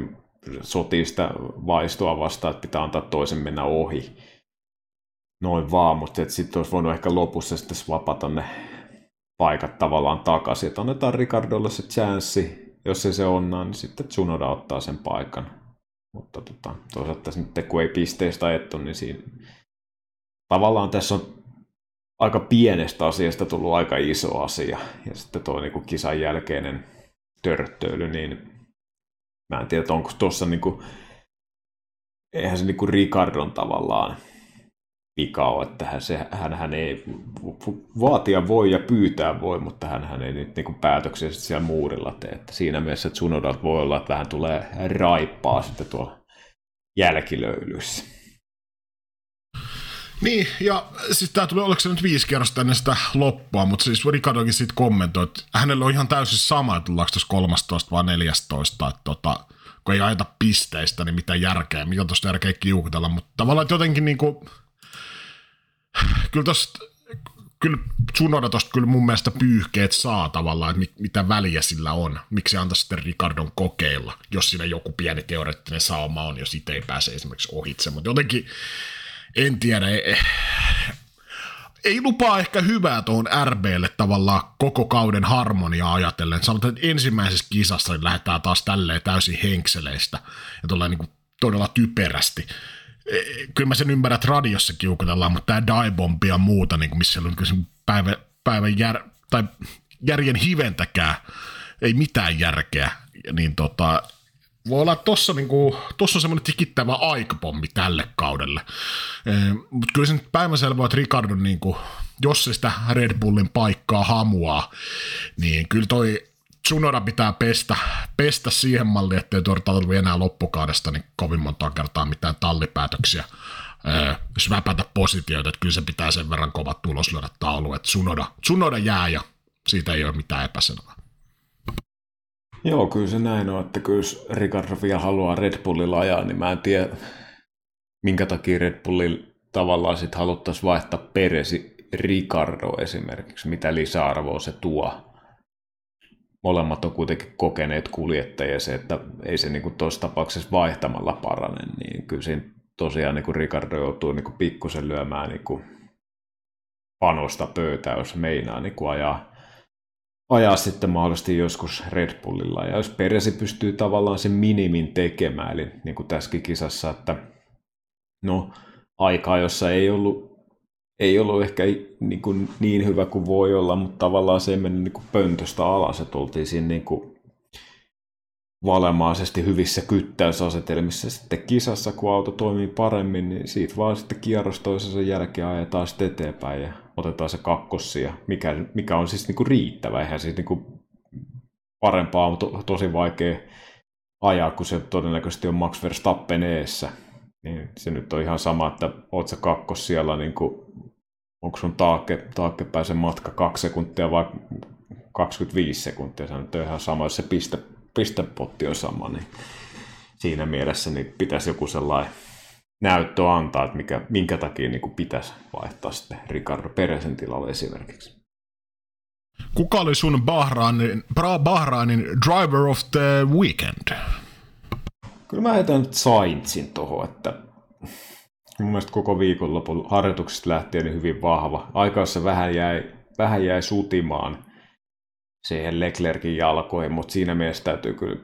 sotii sitä vaistoa vastaan, että pitää antaa toisen mennä ohi. Noin vaan, mutta sitten olisi voinut ehkä lopussa sitten swapata ne paikat tavallaan takaisin, että annetaan Ricardolle se chanssi, jos ei se onnaa, niin sitten Tsunoda ottaa sen paikan. Mutta tota, toisaalta nyt kun ei pisteistä ajettu, niin siinä tavallaan tässä on aika pienestä asiasta tullut aika iso asia. Ja sitten tuo niin kisan jälkeinen törttöily, niin mä en tiedä, onko tuossa niin kuin, eihän se niin kuin Ricardon tavallaan vika ole, että hän, se, hän, hän ei vaatia voi ja pyytää voi, mutta hän, hän ei nyt niin päätöksiä sitten siellä muurilla tee. Että siinä mielessä että Tsunodalta voi olla, että vähän tulee raippaa sitten tuolla jälkilöylyissä. Niin, ja siis tämä tuli, oliko se nyt viisi kerrosta ennen sitä loppua, mutta siis Ricardokin sitten kommentoi, että hänellä on ihan täysin sama, että tullaanko tuossa 13 vai 14, että tota, kun ei ajeta pisteistä, niin mitä järkeä, mitä tuosta järkeä kiukutella, mutta tavallaan jotenkin niin kuin, kyllä tosta, kyllä Tsunoda tosta kyllä mun mielestä pyyhkeet saa tavallaan, että mit, mitä väliä sillä on. Miksi antaa sitten Ricardon kokeilla, jos siinä joku pieni teoreettinen sauma on, jos itse ei pääse esimerkiksi ohitse. Mutta jotenkin, en tiedä, ei, ei lupaa ehkä hyvää tuohon RBlle tavallaan koko kauden harmonia ajatellen. Sanotaan, että ensimmäisessä kisassa niin lähdetään taas tälleen täysin henkseleistä ja tulee niin todella typerästi kyllä mä sen ymmärrän, että radiossa kiukutellaan, mutta tämä Diebombi ja muuta, niin kuin missä on niin päivä, päivän jär, tai järjen hiventäkään, ei mitään järkeä, niin tota, voi olla, että tuossa niinku, on semmoinen tikittävä aikapommi tälle kaudelle. E, mutta kyllä se nyt päivänselvä, että Ricardo, niinku, jos se sitä Red Bullin paikkaa hamuaa, niin kyllä toi Tsunoda pitää pestä, pestä siihen malliin, ettei tuoda enää loppukaudesta niin kovin monta kertaa mitään tallipäätöksiä öö, sväpätä positioita, että kyllä se pitää sen verran kovat tulos lyödä taulu, että Tsunoda, Tsunoda jää ja siitä ei ole mitään epäselvää. Joo, kyllä se näin on, että kyllä jos Ricardo vielä haluaa Red Bullilla ajaa, niin mä en tiedä, minkä takia Red Bullilla tavallaan sitten haluttaisiin vaihtaa Peresi Ricardo esimerkiksi, mitä lisäarvoa se tuo. Molemmat on kuitenkin kokeneet kuljettajia se, että ei se niin tuossa tapauksessa vaihtamalla parane, niin kyllä siinä tosiaan niin kuin Ricardo joutuu niin kuin pikkusen lyömään niin kuin panosta pöytää, jos meinaa niin kuin ajaa, ajaa sitten mahdollisesti joskus Red Bullilla. Ja jos Peresi pystyy tavallaan sen minimin tekemään, eli niin kuin tässäkin kisassa, että no aikaa, jossa ei ollut ei ollut ehkä niin, kuin niin hyvä kuin voi olla, mutta tavallaan se ei mennyt niin kuin pöntöstä alas, että oltiin siinä niin kuin valemaisesti hyvissä kyttäysasetelmissa. Sitten kisassa, kun auto toimii paremmin, niin siitä vaan sitten kierros toisensa jälkeen ajetaan sitten eteenpäin ja otetaan se kakkossia, mikä, mikä on siis niin kuin riittävä. Eihän siis niin kuin parempaa on to, tosi vaikea ajaa, kun se todennäköisesti on Max Verstappen eessä. Niin se nyt on ihan sama, että oot sä kakkos siellä niin kuin onko sun taakke, taakkepäin matka kaksi sekuntia vai 25 sekuntia, se on ihan sama, jos se piste, pistepotti on sama, niin siinä mielessä niin pitäisi joku sellainen näyttö antaa, että mikä, minkä takia niin kuin pitäisi vaihtaa sitten Ricardo Peresen tilalle esimerkiksi. Kuka oli sun Bahrainin, Bahrainin driver of the weekend? Kyllä mä heitän Sainzin tuohon, että mun mielestä koko viikonlopun harjoituksesta lähtien niin hyvin vahva. Aikaissa vähän jäi, vähän jäi sutimaan siihen Leclerkin jalkoihin, mutta siinä mielessä täytyy kyllä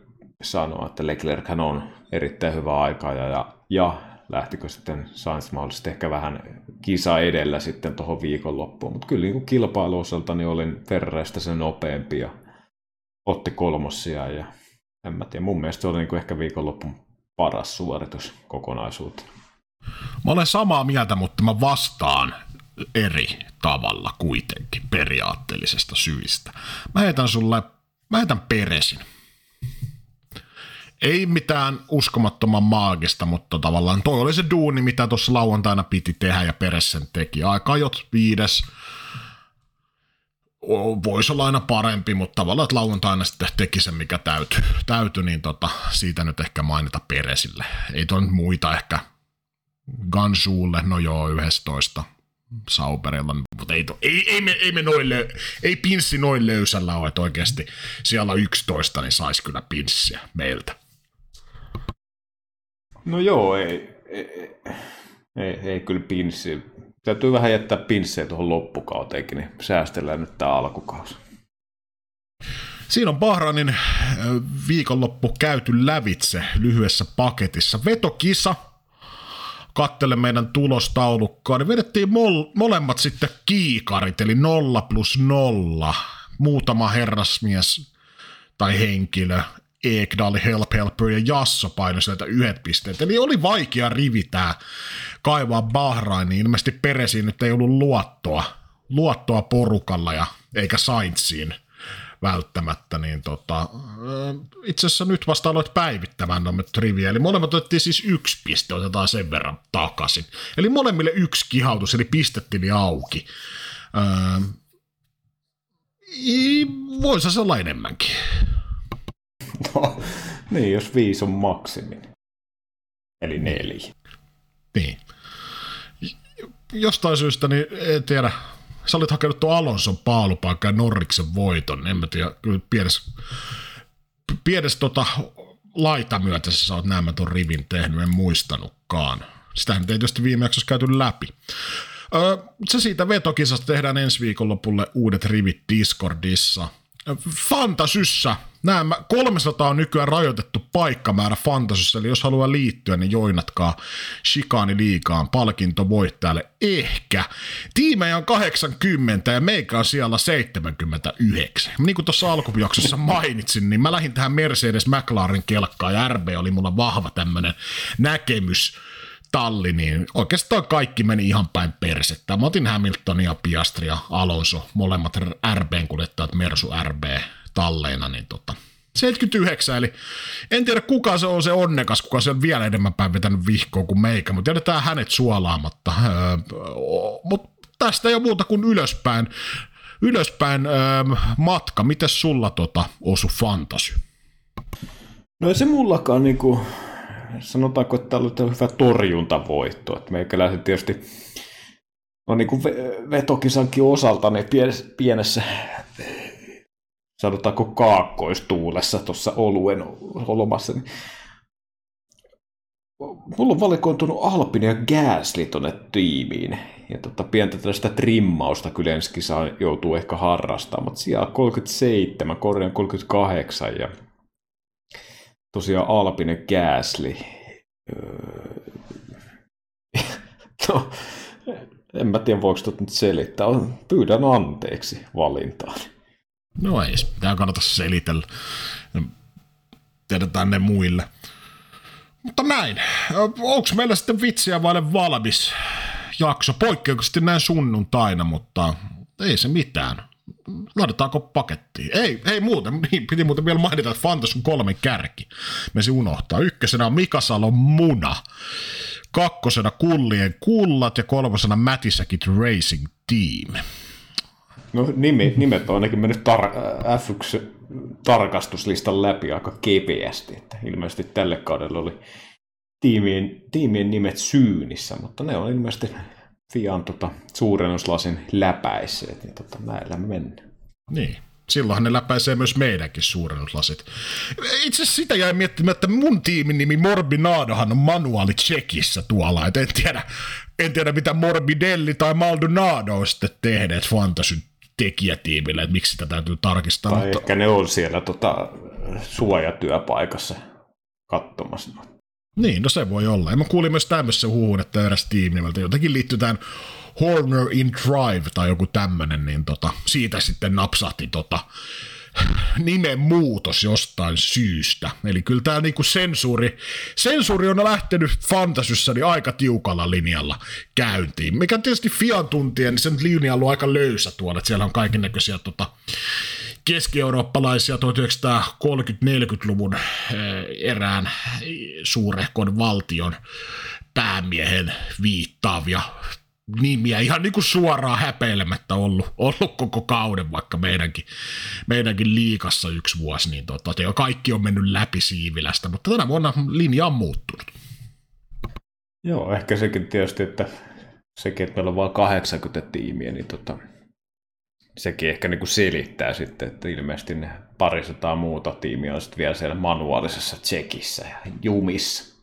sanoa, että Leclerc on erittäin hyvä aika ja, ja lähtikö sitten Sainz mahdollisesti ehkä vähän kisa edellä sitten tuohon viikonloppuun, mutta kyllä niin kilpailuosalta niin olin Ferrarista sen nopeampi ja otti kolmossia ja en mä tiedä, mun mielestä se oli niin ehkä viikonloppun paras suoritus kokonaisuutena. Mä olen samaa mieltä, mutta mä vastaan eri tavalla kuitenkin periaatteellisesta syistä. Mä heitän sulle, mä heitän Peresin. Ei mitään uskomattoman maagista, mutta tavallaan toi oli se duuni, mitä tuossa lauantaina piti tehdä ja Peres sen teki. Aikajot viides, voisi olla aina parempi, mutta tavallaan, että lauantaina sitten teki sen, mikä täytyy, täyty, niin tota, siitä nyt ehkä mainita Peresille. Ei tuon muita ehkä Gansuulle, no joo, 11 Sauberilla, mutta ei, ei, ei, me, ei, me noin löy, ei pinssi noin löysällä ole, että oikeasti siellä 11, niin saisi kyllä pinssiä meiltä. No joo, ei, ei, ei, ei kyllä pinssi. Täytyy vähän jättää pinssejä tuohon loppukauteenkin, niin säästellään nyt tämä alkukausi. Siinä on Bahrainin viikonloppu käyty lävitse lyhyessä paketissa. Vetokisa – kattele meidän tulostaulukkoa, niin vedettiin mol- molemmat sitten kiikarit, eli nolla plus nolla. Muutama herrasmies tai henkilö, Ekdal, Help Helper ja Jasso painoi sieltä yhdet pisteet. Eli oli vaikea rivi tää kaivaa Bahrainiin. Ilmeisesti Peresiin nyt ei ollut luottoa, luottoa porukalla ja eikä Saintsiin välttämättä, niin tota, itse asiassa nyt vasta aloit päivittämään no triviä, eli molemmat otettiin siis yksi piste, otetaan sen verran takaisin. Eli molemmille yksi kihautus, eli pistetili auki. Öö, voisi se olla enemmänkin. No, niin, jos viisi on maksimi. Eli neljä. Niin. Jostain syystä, niin en tiedä, sä olit hakenut tuon Alonson paalupaikkaan Norriksen voiton, en mä tiedä, kyllä pienes, pienes tota laita myötä sä oot näemmä tuon rivin tehnyt, en muistanutkaan. Sitähän ei tietysti viime jaksossa käyty läpi. Öö, se siitä vetokisasta tehdään ensi viikonlopulle uudet rivit Discordissa – Fantasyssä, nämä 300 on nykyään rajoitettu paikkamäärä Fantasyssä, eli jos haluaa liittyä, niin joinatkaa Shikani liikaan palkinto voittajalle ehkä. Tiimejä on 80 ja meikä on siellä 79. Niin kuin tuossa alkujaksossa mainitsin, niin mä lähdin tähän Mercedes McLaren kelkkaan ja RB oli mulla vahva tämmönen näkemys talli, niin oikeastaan kaikki meni ihan päin persettä. Mä otin Hamiltonia, Piastri ja Alonso, molemmat RBn kuljettajat, Mersu RB talleina, niin tota, 79, eli en tiedä kuka se on se onnekas, kuka se on vielä enemmän päin vetänyt vihkoa kuin meikä, mutta jätetään hänet suolaamatta. Öö, mutta tästä ei ole muuta kuin ylöspäin, ylöspäin öö, matka. Miten sulla tota osu fantasy? No ei se mullakaan niinku, sanotaanko, että tämä oli hyvä torjuntavoitto. Että meikäläiset tietysti no niin kuin vetokisankin osalta niin pienessä, pienessä sanotaanko kaakkoistuulessa tuossa oluen olomassa, niin mulla on valikoitunut Alpin ja Gasly tuonne tiimiin. Ja tota, pientä tällaista trimmausta kyllä ensi joutuu ehkä harrastamaan, mutta siellä 37, korjaan 38 ja tosiaan Alpinen Gasly. Öö, no, en mä tiedä voiko tuota nyt selittää. Pyydän anteeksi valintaan. No ei, tämä kannata selitellä. Tiedetään ne muille. Mutta näin. Onko meillä sitten vitsiä vaille valmis jakso? Poikkeuksellisesti näin sunnuntaina, mutta ei se mitään laitetaanko pakettiin? Ei, ei muuten, niin, piti muuten vielä mainita, että Fantas on kolme kärki. Me se unohtaa. Ykkösenä on Mikasalon muna, kakkosena Kullien kullat ja kolmosena Mätisäkit Racing Team. No nime, nimet on ainakin mennyt tar- F1 tarkastuslistan läpi aika kepeästi, että ilmeisesti tälle kaudelle oli tiimien, tiimien nimet syynissä, mutta ne on ilmeisesti Fian tota, suurennuslasin läpäisseet, niin tota, näillä me mennään. Niin. Silloinhan ne läpäisee myös meidänkin suurennuslasit. Itse asiassa sitä jäi miettimään, että mun tiimin nimi Morbinadohan on manuaali Tsekissä tuolla. Et en, tiedä, en tiedä, mitä Morbidelli tai Maldonado on sitten tehneet Fantasyn tekijätiimille, että miksi sitä täytyy tarkistaa. Tai mutta... ehkä ne on siellä tota, suojatyöpaikassa katsomassa. Niin, no se voi olla. Ja mä kuulin myös tämmöisen huhun, että eräs tiimi nimeltä jotenkin liittyy tähän Horner in Drive tai joku tämmönen, niin tota, siitä sitten napsahti tota, nimen muutos jostain syystä. Eli kyllä tämä niinku sensuuri, sensuuri on lähtenyt Fantasyssä niin aika tiukalla linjalla käyntiin. Mikä tietysti Fian tuntien, niin sen linja on ollut aika löysä tuolla, että siellä on kaiken näköisiä tota, keski-eurooppalaisia 1930-40-luvun eh, erään suurehkon valtion päämiehen viittaavia nimiä ihan niin kuin suoraan häpeilemättä ollut, ollut koko kauden, vaikka meidänkin, meidänkin liikassa yksi vuosi, niin tota, kaikki on mennyt läpi Siivilästä, mutta tänä vuonna linja on muuttunut. Joo, ehkä sekin tietysti, että sekin, että meillä on vain 80 tiimiä, niin tota, sekin ehkä niin kuin selittää sitten, että ilmeisesti ne parisataa muuta tiimiä on sitten vielä siellä manuaalisessa tsekissä ja jumissa.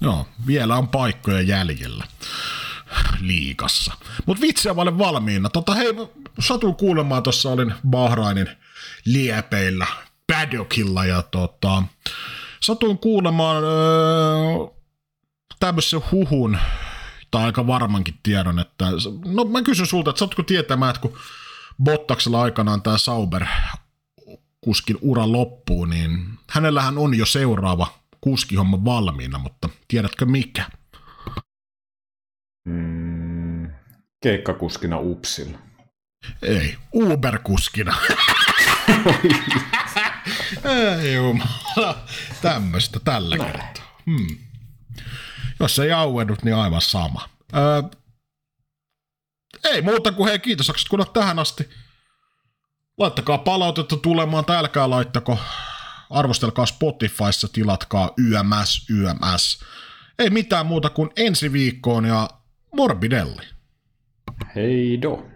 Joo, vielä on paikkoja jäljellä liikassa. Mutta vitsiä olen valmiina. Tota, hei, satuin kuulemaan, tuossa olin Bahrainin liepeillä, paddockilla ja tota, satuin kuulemaan öö, tämmöisen huhun, tai aika varmankin tiedon, että, no mä kysyn sulta, että satutko tietämään, että kun Bottaksella aikanaan tämä Sauber kuskin ura loppuu, niin hänellähän on jo seuraava kuskihomma valmiina, mutta tiedätkö mikä? Mm, keikkakuskina Upsilla. Ei, Uber-kuskina. ei jumala, tämmöistä tällä kertaa. Hmm. Jos ei auennut, niin aivan sama. Öö, ei muuta kuin hei kiitos, kun olet tähän asti. Laittakaa palautetta tulemaan tai älkää laittako. Arvostelkaa Spotifyssa, tilatkaa YMS, YMS. Ei mitään muuta kuin ensi viikkoon ja Morbidelli. Hei do.